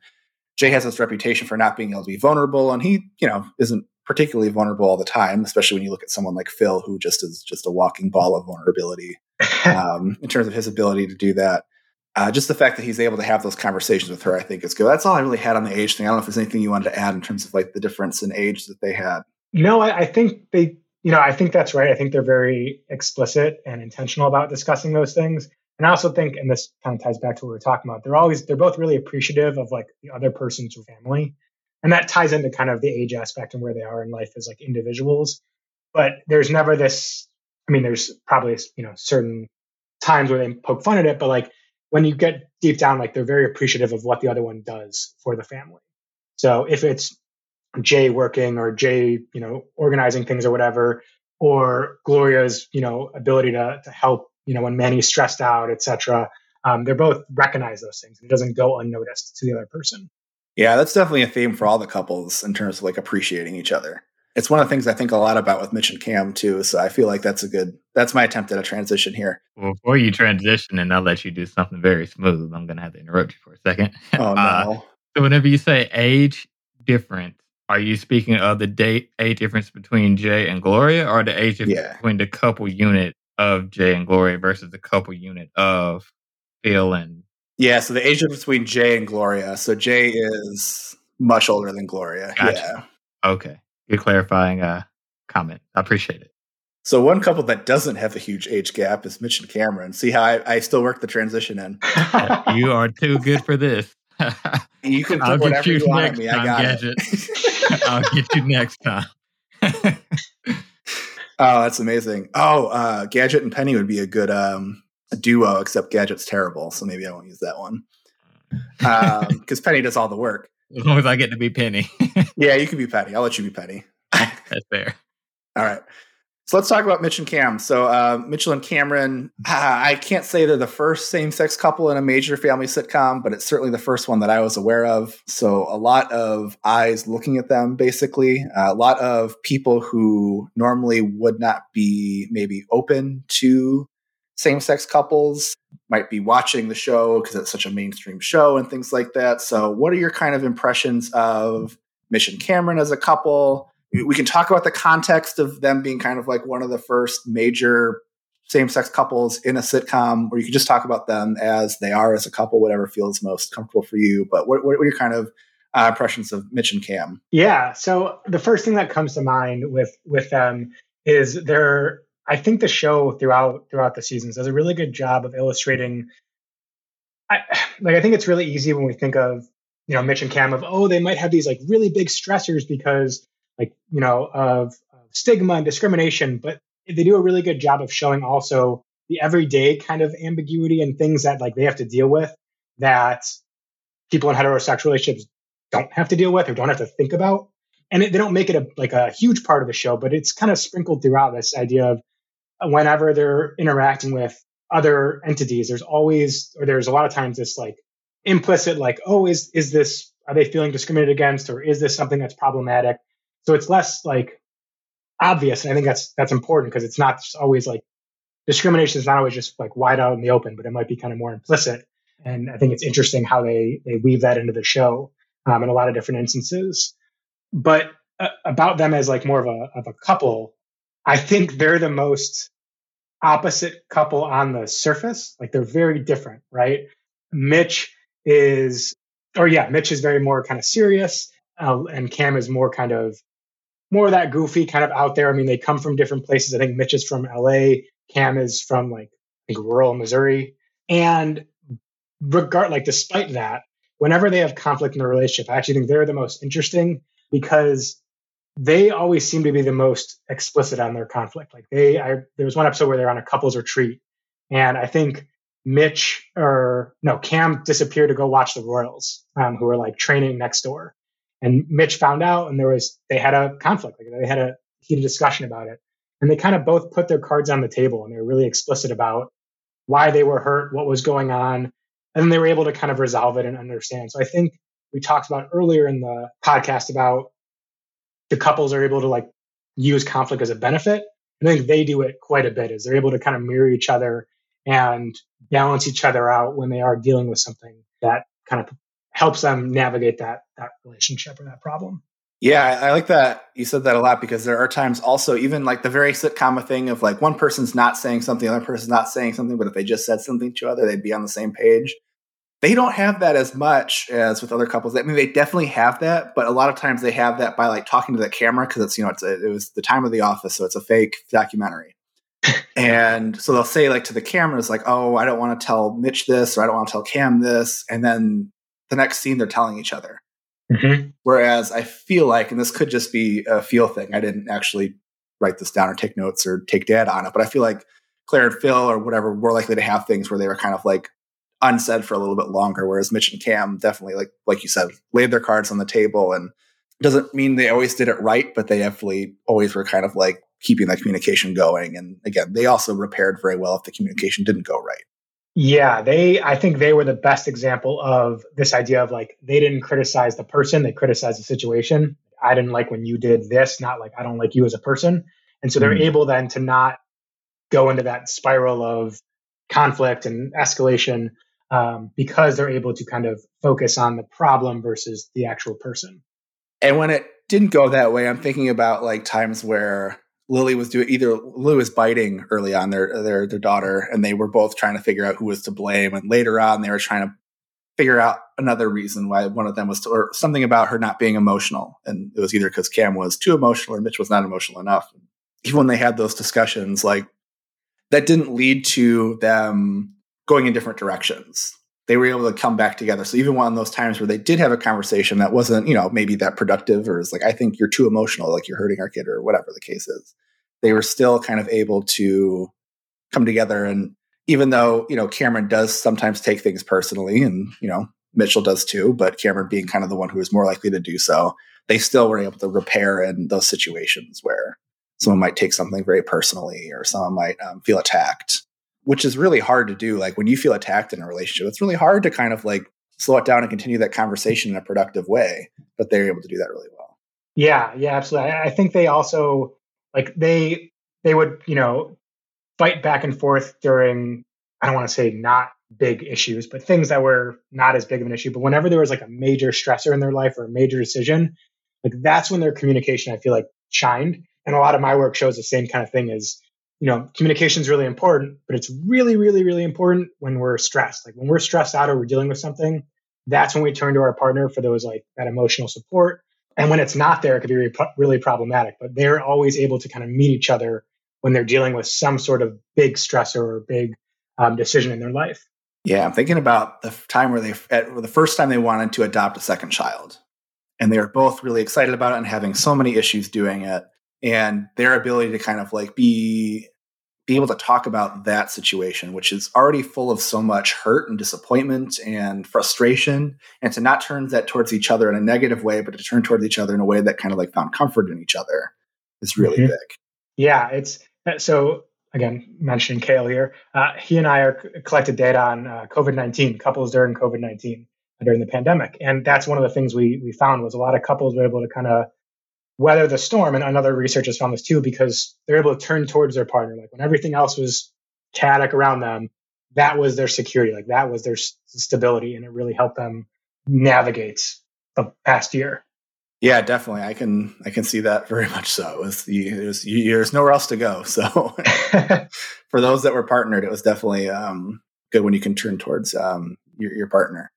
Jay has this reputation for not being able to be vulnerable, and he, you know, isn't particularly vulnerable all the time, especially when you look at someone like Phil, who just is just a walking ball of vulnerability. Um, in terms of his ability to do that. Uh, just the fact that he's able to have those conversations with her, I think is good. That's all I really had on the age thing. I don't know if there's anything you wanted to add in terms of like the difference in age that they had. No, I, I think they, you know, I think that's right. I think they're very explicit and intentional about discussing those things. And I also think, and this kind of ties back to what we were talking about, they're always, they're both really appreciative of like the other person's family. And that ties into kind of the age aspect and where they are in life as like individuals. But there's never this, I mean, there's probably, you know, certain times where they poke fun at it, but like when you get deep down, like they're very appreciative of what the other one does for the family. So if it's Jay working or Jay, you know, organizing things or whatever, or Gloria's, you know, ability to, to help, you know, when Manny's stressed out, etc. Um, they're both recognize those things. It doesn't go unnoticed to the other person. Yeah, that's definitely a theme for all the couples in terms of like appreciating each other it's one of the things I think a lot about with Mitch and Cam too. So I feel like that's a good that's my attempt at a transition here. Well, before you transition, and I'll let you do something very smooth. I'm going to have to interrupt you for a second. Oh no! Uh, so whenever you say age difference, are you speaking of the date age difference between Jay and Gloria, or the age difference yeah. between the couple unit of Jay and Gloria versus the couple unit of Phil and? Yeah, so the age difference between Jay and Gloria. So Jay is much older than Gloria. Gotcha. Yeah. Okay. Good clarifying uh, comment. I appreciate it. So one couple that doesn't have a huge age gap is Mitch and Cameron. See how I, I still work the transition in. you are too good for this. you can put I'll whatever you, you want on me. I got Gadget. it. I'll get you next time. oh, that's amazing. Oh, uh, Gadget and Penny would be a good um, a duo, except Gadget's terrible, so maybe I won't use that one. Because um, Penny does all the work. As long as I get to be Penny. yeah, you can be Penny. I'll let you be Penny. That's fair. All right. So let's talk about Mitch and Cam. So uh, Mitchell and Cameron, uh, I can't say they're the first same-sex couple in a major family sitcom, but it's certainly the first one that I was aware of. So a lot of eyes looking at them, basically. Uh, a lot of people who normally would not be maybe open to same-sex couples might be watching the show because it's such a mainstream show and things like that. So, what are your kind of impressions of and Cameron as a couple? We can talk about the context of them being kind of like one of the first major same-sex couples in a sitcom, or you can just talk about them as they are as a couple, whatever feels most comfortable for you. But what, what are your kind of uh, impressions of Mitch and Cam? Yeah. So the first thing that comes to mind with with them is they're I think the show throughout throughout the seasons does a really good job of illustrating. I, like I think it's really easy when we think of you know Mitch and Cam of oh they might have these like really big stressors because like you know of, stigma and discrimination, but they do a really good job of showing also the everyday kind of ambiguity and things that like they have to deal with that people in heterosexual relationships don't have to deal with or don't have to think about and it, they don't make it a like a huge part of the show but it's kind of sprinkled throughout this idea of whenever they're interacting with other entities, there's always, or there's a lot of times this like implicit, like, oh, is, is this, are they feeling discriminated against or is this something that's problematic? So it's less like obvious. And I think that's, that's important because it's not always like discrimination is not always just like wide out in the open, but it might be kind of more implicit. And I think it's interesting how they, they weave that into the show um, in a lot of different instances. But uh, about them as like more of a, of a couple, I think they're the most opposite couple on the surface. Like they're very different, right? Mitch is, or yeah, Mitch is very more kind of serious, uh, and Cam is more kind of more of that goofy kind of out there. I mean, they come from different places. I think Mitch is from LA, Cam is from like I think rural Missouri, and regard like despite that, whenever they have conflict in the relationship, I actually think they're the most interesting because they always seem to be the most explicit on their conflict. Like they, I, there was one episode where they're on a couples retreat, and I think Mitch or no, Cam disappeared to go watch the Royals, um, who were like training next door, and Mitch found out, and there was they had a conflict. Like they had a heated discussion about it, and they kind of both put their cards on the table, and they were really explicit about why they were hurt, what was going on, and then they were able to kind of resolve it and understand. So I think we talked about earlier in the podcast about the couples are able to like use conflict as a benefit. I think they do it quite a bit is they're able to kind of mirror each other and balance each other out when they are dealing with something that kind of helps them navigate that that relationship or that problem. Yeah, I, like that you said that a lot because there are times also even like the very sitcom thing of like one person's not saying something, the other person's not saying something, but if they just said something to each other, they'd be on the same page. They don't have that as much as with other couples. I mean, they definitely have that, but a lot of times they have that by like talking to the camera because it's you know it's a, it was the time of the office, so it's a fake documentary. and so they'll say like to the cameras like, "Oh, I don't want to tell Mitch this, or I don't want to tell Cam this," and then the next scene they're telling each other. Mm-hmm. Whereas I feel like, and this could just be a feel thing, I didn't actually write this down or take notes or take data on it, but I feel like Claire and Phil or whatever were likely to have things where they were kind of like unsaid for a little bit longer. Whereas Mitch and Cam definitely, like like you said, laid their cards on the table and doesn't mean they always did it right, but they definitely always were kind of like keeping that communication going. And again, they also repaired very well if the communication didn't go right. Yeah, they I think they were the best example of this idea of like they didn't criticize the person, they criticized the situation. I didn't like when you did this, not like I don't like you as a person. And so they're mm-hmm. able then to not go into that spiral of conflict and escalation um, because they're able to kind of focus on the problem versus the actual person. And when it didn't go that way, I'm thinking about like times where Lily was doing either Lily was biting early on their their their daughter, and they were both trying to figure out who was to blame. And later on, they were trying to figure out another reason why one of them was to, or something about her not being emotional. And it was either because Cam was too emotional or Mitch was not emotional enough. Even when they had those discussions, like that didn't lead to them going in different directions. They were able to come back together. So even of those times where they did have a conversation that wasn't, you know, maybe that productive or is like, I think you're too emotional, like you're hurting our kid or whatever the case is, they were still kind of able to come together. And even though, you know, Cameron does sometimes take things personally and, you know, Mitchell does too, but Cameron being kind of the one who is more likely to do so, they still were able to repair in those situations where someone might take something very personally or someone might um, feel attacked which is really hard to do like when you feel attacked in a relationship it's really hard to kind of like slow it down and continue that conversation in a productive way but they're able to do that really well. Yeah yeah absolutely. I, I think they also like they they would you know fight back and forth during i don't want to say not big issues but things that were not as big of an issue but whenever there was like a major stressor in their life or a major decision like that's when their communication i feel like shined and a lot of my work shows the same kind of thing is you know communication is really important but it's really really really important when we're stressed. Like when we're stressed out or we're dealing with something that's when we turn to our partner for those like that emotional support. And when it's not there it could be really, problematic but they're always able to kind of meet each other when they're dealing with some sort of big stressor or big um, decision in their life. Yeah i'm thinking about the time where they at, the first time they wanted to adopt a second child. And they were both really excited about it and having so many issues doing it. And their ability to kind of like be be able to talk about that situation which is already full of so much hurt and disappointment and frustration and to not turn that towards each other in a negative way but to turn towards each other in a way that kind of like found comfort in each other is really mm-hmm. big yeah it's uh, so again mentioning kale here uh, he and i are collected data on uh, covid-19 couples during covid-19 during the pandemic and that's one of the things we we found was a lot of couples were able to kind of weather the storm. And another researchers found this too because they're able to turn towards their partner. Like when everything else was chaotic around them, that was their security. Like that was their stability, and it really helped them navigate the past year. Yeah, definitely. I can I can see that very much so. It was, it was there's nowhere else to go. So for those that were partnered, it was definitely um, good when you can turn towards um, your, your partner.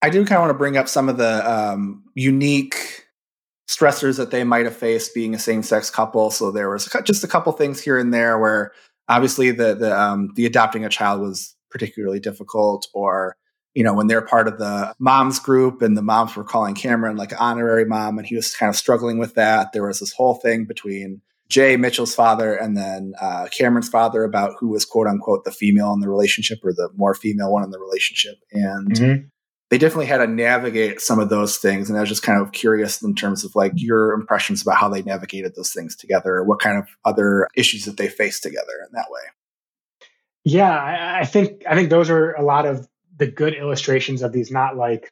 I do kind of want to bring up some of the um, unique stressors that they might have faced being a same-sex couple. So there was just a couple things here and there where obviously the the um, the adopting a child was particularly difficult, or you know when they're part of the moms group and the moms were calling Cameron like honorary mom, and he was kind of struggling with that. There was this whole thing between Jay Mitchell's father and then uh, Cameron's father about who was quote unquote the female in the relationship or the more female one in the relationship, and. Mm-hmm they definitely had to navigate some of those things. And I was just kind of curious in terms of like your impressions about how they navigated those things together, what kind of other issues that they faced together in that way. Yeah, I, I think I think those are a lot of the good illustrations of these, not like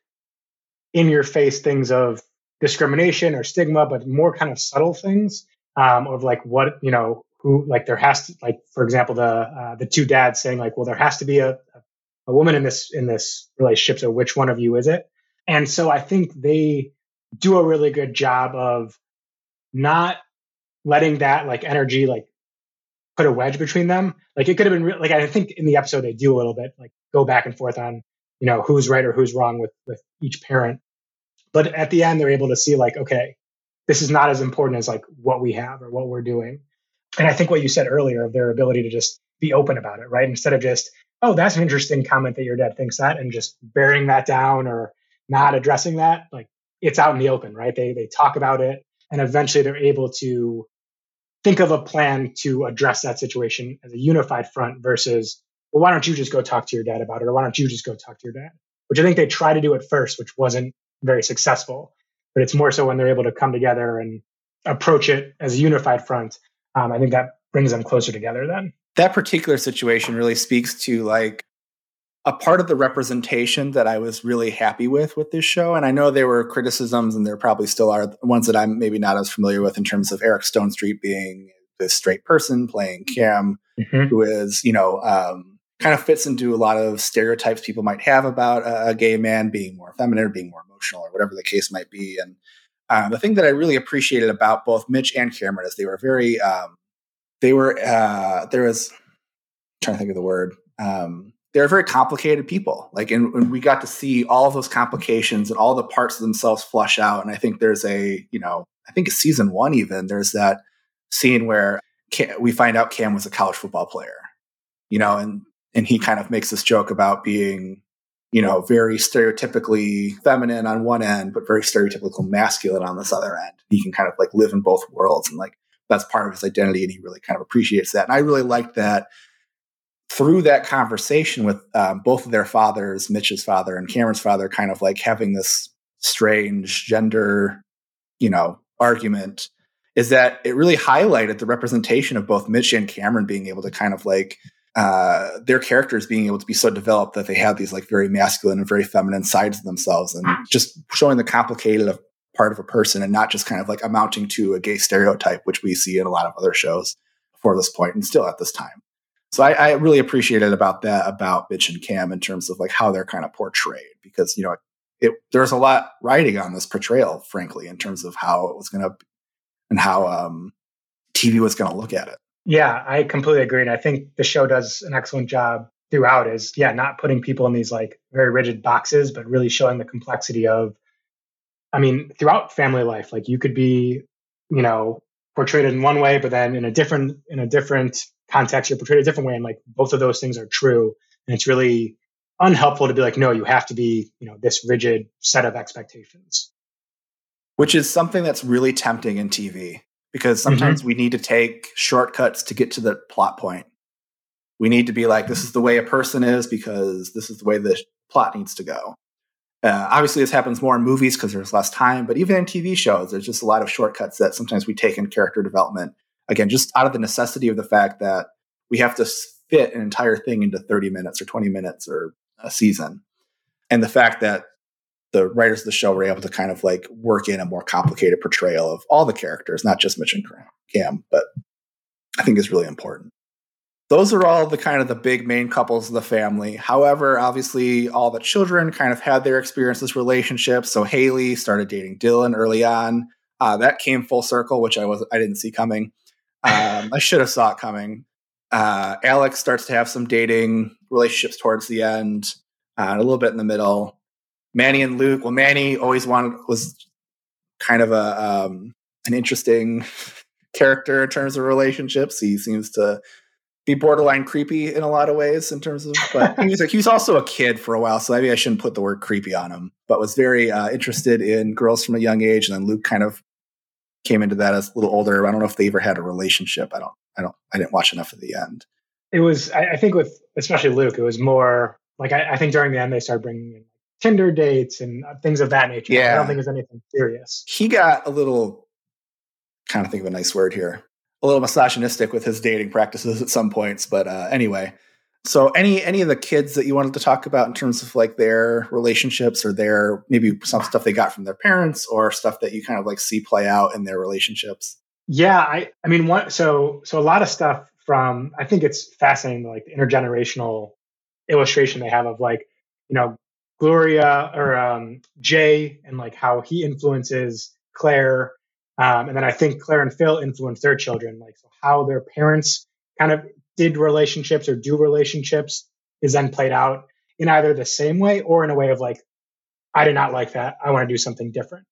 in your face things of discrimination or stigma, but more kind of subtle things um, of like what you know who like there has to like for example the uh, the two dads saying like well there has to be a, a woman in this in this relationship. So which one of you is it? And so I think they do a really good job of not letting that like energy like put a wedge between them. Like it could have been re- like I think in the episode they do a little bit like go back and forth on you know who's right or who's wrong with with each parent. But at the end they're able to see like okay, this is not as important as like what we have or what we're doing. And I think what you said earlier of their ability to just be open about it, right? Instead of just oh that's an interesting comment that your dad thinks that and just bearing that down or not addressing that like it's out in the open, right? They they talk about it and eventually they're able to think of a plan to address that situation as a unified front versus, well, why don't you just go talk to your dad about it? Or why don't you just go talk to your dad? Which I think they try to do at first, which wasn't very successful. But it's more so when they're able to come together and approach it as a unified front. Um, I think that brings them closer together then. That particular situation really speaks to like a part of the representation that I was really happy with with this show. And I know there were criticisms, and there probably still are ones that I'm maybe not as familiar with in terms of Eric Stonestreet being this straight person playing Cam, mm-hmm. who is, you know, um, kind of fits into a lot of stereotypes people might have about a, a, gay man being more feminine or being more emotional or whatever the case might be. And um, the thing that I really appreciated about both Mitch and Cameron is they were very, um, they were, uh, there was, I'm trying to think of the word, um, they're very complicated people. Like, and, and, we got to see all of those complications and all the parts of themselves flush out. And I think there's a, you know, I think season one even. There's that scene where Cam, we find out Cam was a college football player, you know, and and he kind of makes this joke about being, you know, very stereotypically feminine on one end, but very stereotypical masculine on this other end. He can kind of like live in both worlds, and like that's part of his identity, and he really kind of appreciates that. And I really liked that through that conversation with um, both of their fathers, Mitch's father and Cameron's father, kind of like having this strange gender, you know, argument, is that it really highlighted the representation of both Mitch and Cameron being able to kind of like uh, their characters being able to be so developed that they have these like very masculine and very feminine sides of themselves, and just showing the complicated of part of a person and not just kind of like amounting to a gay stereotype, which we see in a lot of other shows before this point and still at this time. So I, I really appreciated about that about Mitch and Cam in terms of like how they're kind of portrayed because you know it there's a lot writing on this portrayal, frankly, in terms of how it was going to and how um, TV was going to look at it. Yeah, I completely agree, and I think the show does an excellent job throughout. Is yeah, not putting people in these like very rigid boxes, but really showing the complexity of. I mean, throughout family life, like you could be, you know, portrayed in one way, but then in a different in a different context, you're portrayed a different way. And like both of those things are true. And it's really unhelpful to be like, no, you have to be, you know, this rigid set of expectations. Which is something that's really tempting in TV because mm-hmm. sometimes mm-hmm. we need to take shortcuts to get to the plot point. We need to be like, this is the way a person is because this is the way the plot needs to go. Uh, obviously, this happens more in movies because there's less time, but even in TV shows, there's just a lot of shortcuts that sometimes we take in character development again, just out of the necessity of the fact that we have to fit an entire thing into 30 minutes or 20 minutes or a season. And the fact that the writers of the show were able to kind of like work in a more complicated portrayal of all the characters, not just Mitch and Cam, but I think is really important. Those are all the kind of the big main couples of the family. However, obviously, all the children kind of had their experiences, relationships. So Haley started dating Dylan early on. Uh, that came full circle, which I was I didn't see coming. Um, I should have saw it coming. Uh, Alex starts to have some dating relationships towards the end, uh, a little bit in the middle. Manny and Luke. Well, Manny always wanted was kind of a um, an interesting character in terms of relationships. He seems to be borderline creepy in a lot of ways in terms of but he was like he was also a kid for a while so maybe i shouldn't put the word creepy on him but was very uh, interested in girls from a young age and then luke kind of came into that as a little older. I don't know if they ever had a relationship. I don't. I don't. I didn't watch enough of the end. It was. I, I think with especially Luke, it was more like I, I, think during the end they started bringing in Tinder dates and things of that nature. Yeah. I don't think it was anything serious. He got a little. Kind of think of a nice word here. A little misogynistic with his dating practices at some points, but uh, anyway, so any any of the kids that you wanted to talk about in terms of like their relationships or their maybe some stuff they got from their parents or stuff that you kind of like see play out in their relationships? Yeah, I I mean one so so a lot of stuff from I think it's fascinating like the intergenerational illustration they have of like, you know, Gloria or um, Jay and like how he influences Claire. Um, and then I think Claire and Phil influence their children, like so how their parents kind of did relationships or do relationships is then played out in either the same way or in a way of like, I did not like that. I want to do something different.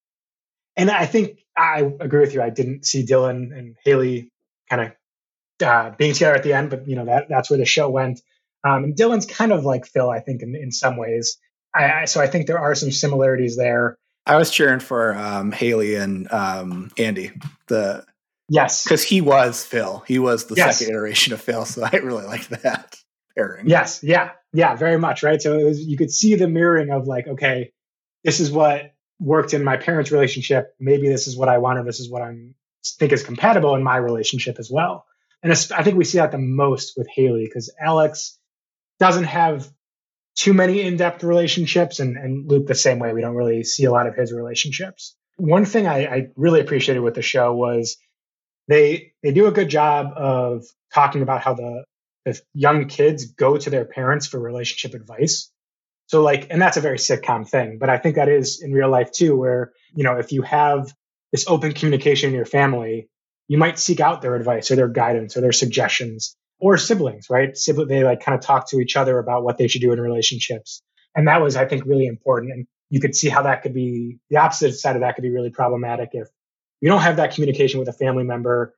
And I think I agree with you. I didn't see Dylan and Haley kind of uh, being together at the end, but you know that that's where the show went. Um, and Dylan's kind of like Phil, I think, in, in some ways. I, I, so I think there are some similarities there. I was cheering for um, Haley and um, Andy. The yes, because he was Phil. He was the yes. second iteration of Phil. So I really liked that pairing. Yes, yeah, yeah, very much right. So was, you could see the mirroring of like, okay, this is what worked in my parents' relationship. Maybe this is what I want, or this is what I think is compatible in my relationship as well. And I think we see that the most with Haley because Alex doesn't have too many in-depth relationships and, and Luke the same way. We don't really see a lot of his relationships. One thing I, I really appreciated with the show was they they do a good job of talking about how the, the young kids go to their parents for relationship advice. So like, and that's a very sitcom thing, but I think that is in real life too, where, you know, if you have this open communication in your family, you might seek out their advice or their guidance or their suggestions or siblings, right? Sibling, they like kind of talk to each other about what they should do in relationships. And that was, I think, really important. And you could see how that could be the opposite side of that could be really problematic if you don't have that communication with a family member,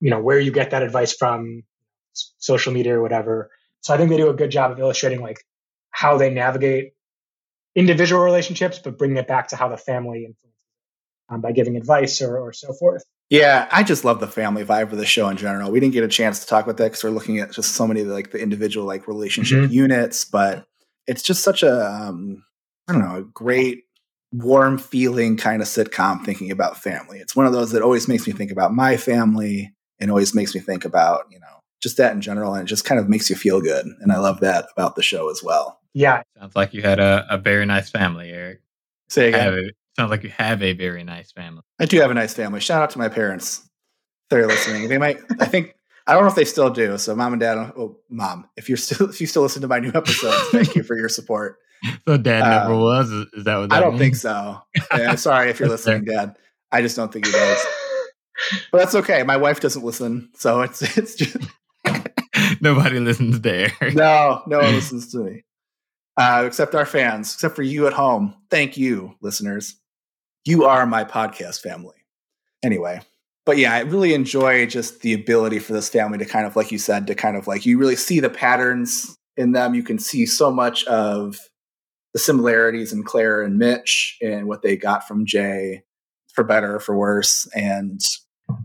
you know, where you get that advice from social media or whatever. So I think they do a good job of illustrating like how they navigate individual relationships, but bringing it back to how the family influences um, by giving advice or, or so forth. Yeah, I just love the family vibe of the show in general. We didn't get a chance to talk about that because we're looking at just so many like the individual like relationship mm-hmm. units, but it's just such a um, I don't know a great warm feeling kind of sitcom thinking about family. It's one of those that always makes me think about my family and always makes me think about you know just that in general, and it just kind of makes you feel good. And I love that about the show as well. Yeah, sounds like you had a, a very nice family, Eric. Say again. Sounds like you have a very nice family. I do have a nice family. Shout out to my parents. They're listening. They might. I think. I don't know if they still do. So, mom and dad. Oh, mom, if you're still if you still listen to my new episodes, thank you for your support. So, dad never um, was. Is that what? That I don't means? think so. Yeah, sorry if you're listening, dad. I just don't think he does. But that's okay. My wife doesn't listen, so it's it's just nobody listens there. No, no one listens to me uh, except our fans, except for you at home. Thank you, listeners. You are my podcast family. Anyway, but yeah, I really enjoy just the ability for this family to kind of, like you said, to kind of like you really see the patterns in them. You can see so much of the similarities in Claire and Mitch and what they got from Jay, for better or for worse. And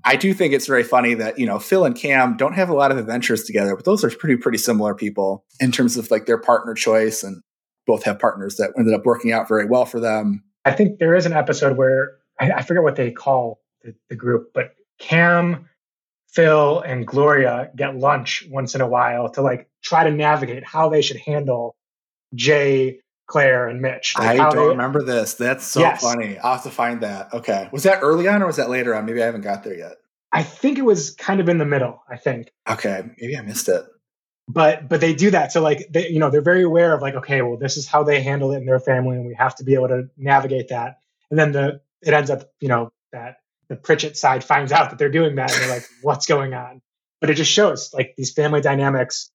I do think it's very funny that, you know, Phil and Cam don't have a lot of adventures together, but those are pretty, pretty similar people in terms of like their partner choice and both have partners that ended up working out very well for them. I think there is an episode where I, I forget what they call the, the group, but Cam, Phil, and Gloria get lunch once in a while to like try to navigate how they should handle Jay, Claire, and Mitch. Like I don't they, remember this. That's so yes. funny. I'll have to find that. Okay. Was that early on or was that later on? Maybe I haven't got there yet. I think it was kind of in the middle, I think. Okay. Maybe I missed it but but they do that so like they you know they're very aware of like okay well this is how they handle it in their family and we have to be able to navigate that. And then the it ends up you know that the pritchett side finds out that they're doing that and they're like what's going on? But it just shows like these family dynamics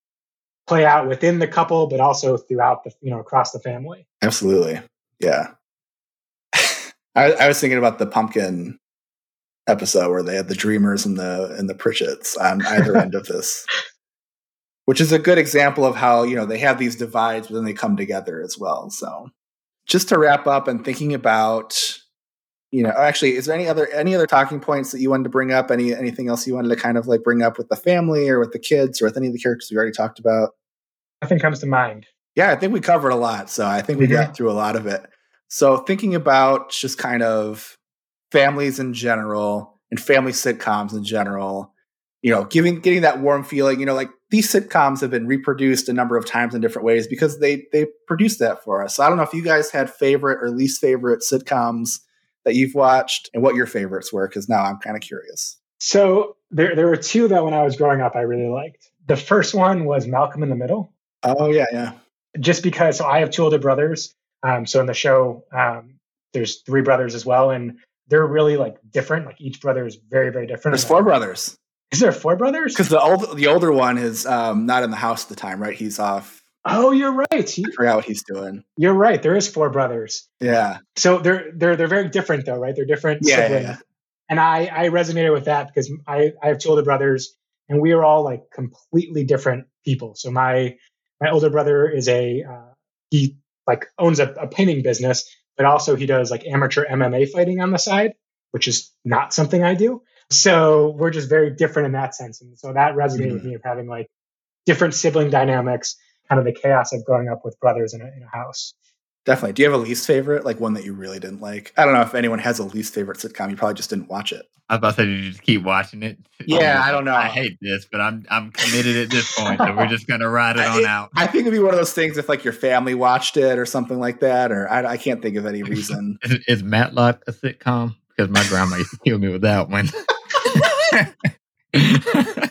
play out within the couple but also throughout the you know across the family. Absolutely. Yeah. I, I was thinking about the pumpkin episode where they had the dreamers and the and the pritchetts on either end of this which is a good example of how you know they have these divides but then they come together as well. So just to wrap up and thinking about you know actually is there any other any other talking points that you wanted to bring up? Any anything else you wanted to kind of like bring up with the family or with the kids or with any of the characters we already talked about? Nothing comes to mind. Yeah i think we covered a lot so i think we mm-hmm. got through a lot of it. So thinking about just kind of families in general and family sitcoms in general you know giving getting that warm feeling you know like these sitcoms have been reproduced a number of times in different ways because they they produced that for us. So I don't know if you guys had favorite or least favorite sitcoms that you've watched and what your favorites were because now I'm kind of curious. So there there were two that when I was growing up I really liked. The first one was Malcolm in the Middle. Oh yeah, yeah. Just because so I have two older brothers. Um, so in the show, um, there's three brothers as well, and they're really like different. Like each brother is very, very different. There's four brothers. Is there four brothers? Because the old the older one is um, not in the house at the time, right? He's off. Oh, you're right. He, I forgot what he's doing. You're right. There is four brothers. Yeah. So they're they're they're very different though, right? They're different Yeah, yeah, yeah. And I I resonated with that because I I have two older brothers and we are all like completely different people. So my my older brother is a uh, he like owns a, a painting business, but also he does like amateur MMA fighting on the side, which is not something I do. So we're just very different in that sense. And so that resonated with mm-hmm. me of having like different sibling dynamics, kind of the chaos of growing up with brothers in a, in a house. Definitely. Do you have a least favorite? Like one that you really didn't like? I don't know if anyone has a least favorite sitcom. You probably just didn't watch it. I was about to say, did you just keep watching it? Yeah, I don't know. I hate this, but I'm I'm committed at this point, so we're just gonna ride it on I, out. I think it'd be one of those things if like your family watched it or something like that, or I, I can't think of any reason. Is, is Matlock a sitcom? Because my grandma used to kill me with that one.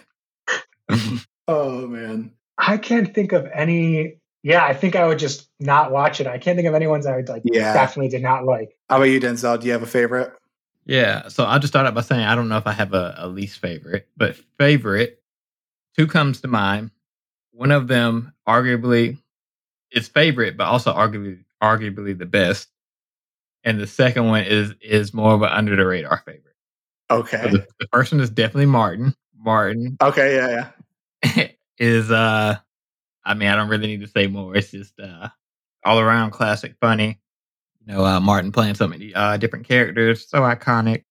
oh man. I can't think of any. Yeah, I think I would just not watch it. I can't think of any ones I would like. Yeah. definitely did not like. How about you, Denzel? Do you have a favorite? yeah, so I'll just start out by saying I don't know if I have a, a least favorite, but favorite, two comes to mind. One of them, arguably, is favorite, but also arguably arguably the best. And the second one is is more of an under the radar favorite. So Okay. the, the first one is definitely Martin. Martin Okay. Yeah. Yeah. is uh I mean, I don't really need to say more. It's just uh all around classic funny. You know, uh Martin playing so many uh different characters, so iconic.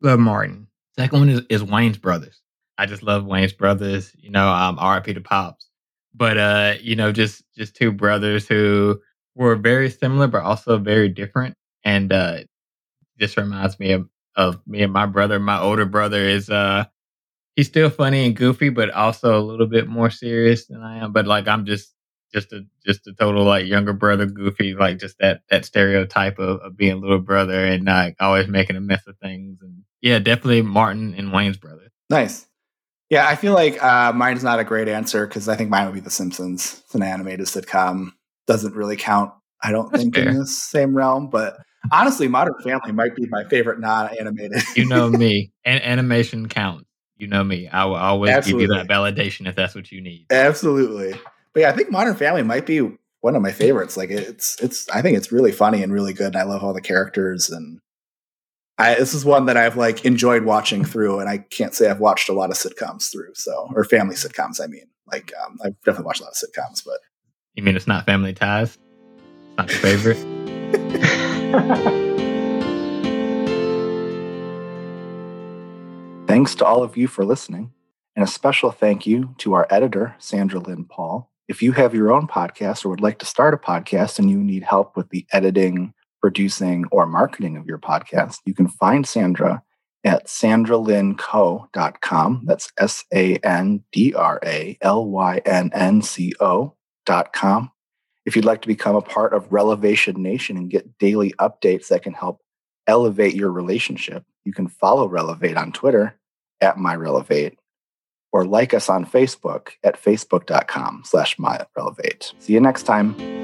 Love Martin. Second one is, is Wayans Brothers. I just love Wayans Brothers, you know, um RIP to Pops. But uh, you know, just just two brothers who were very similar but also very different. And uh just reminds me of, of me and my brother. My older brother is uh he's still funny and goofy, but also a little bit more serious than I am. But like I'm just just a just a total like younger brother goofy, like just that that stereotype of, of being little brother and like always making a mess of things. And yeah, definitely Martin and Wayans brother. Nice. Yeah, I feel like uh, mine's not a great answer because I think mine would be The Simpsons. It's an animated sitcom. Doesn't really count, I don't That's think, fair. in the same realm. But honestly, Modern Family might be my favorite non-animated. You know me, and animation counts. You know me. I will always give you that validation if that's what you need. Absolutely. But yeah, I think Modern Family might be one of my favorites. Like it's it's I think it's really funny and really good and I love all the characters and I this is one that I've like enjoyed watching through and I can't say I've watched a lot of sitcoms through. So or family sitcoms I mean. Like um, I've definitely watched a lot of sitcoms, but You mean it's not Family Ties? It's not your favorite? Thanks to all of you for listening. And a special thank you to our editor, Sandra Lynn Paul. If you have your own podcast or would like to start a podcast and you need help with the editing, producing, or marketing of your podcast, you can find Sandra at sandralynnco.com. That's S A N D R A L Y N N C O.com. If you'd like to become a part of Relevation Nation and get daily updates that can help elevate your relationship, you can follow Relevate on Twitter at MyRelevate or like us on Facebook at facebook.com slash MyRelevate. See you next time.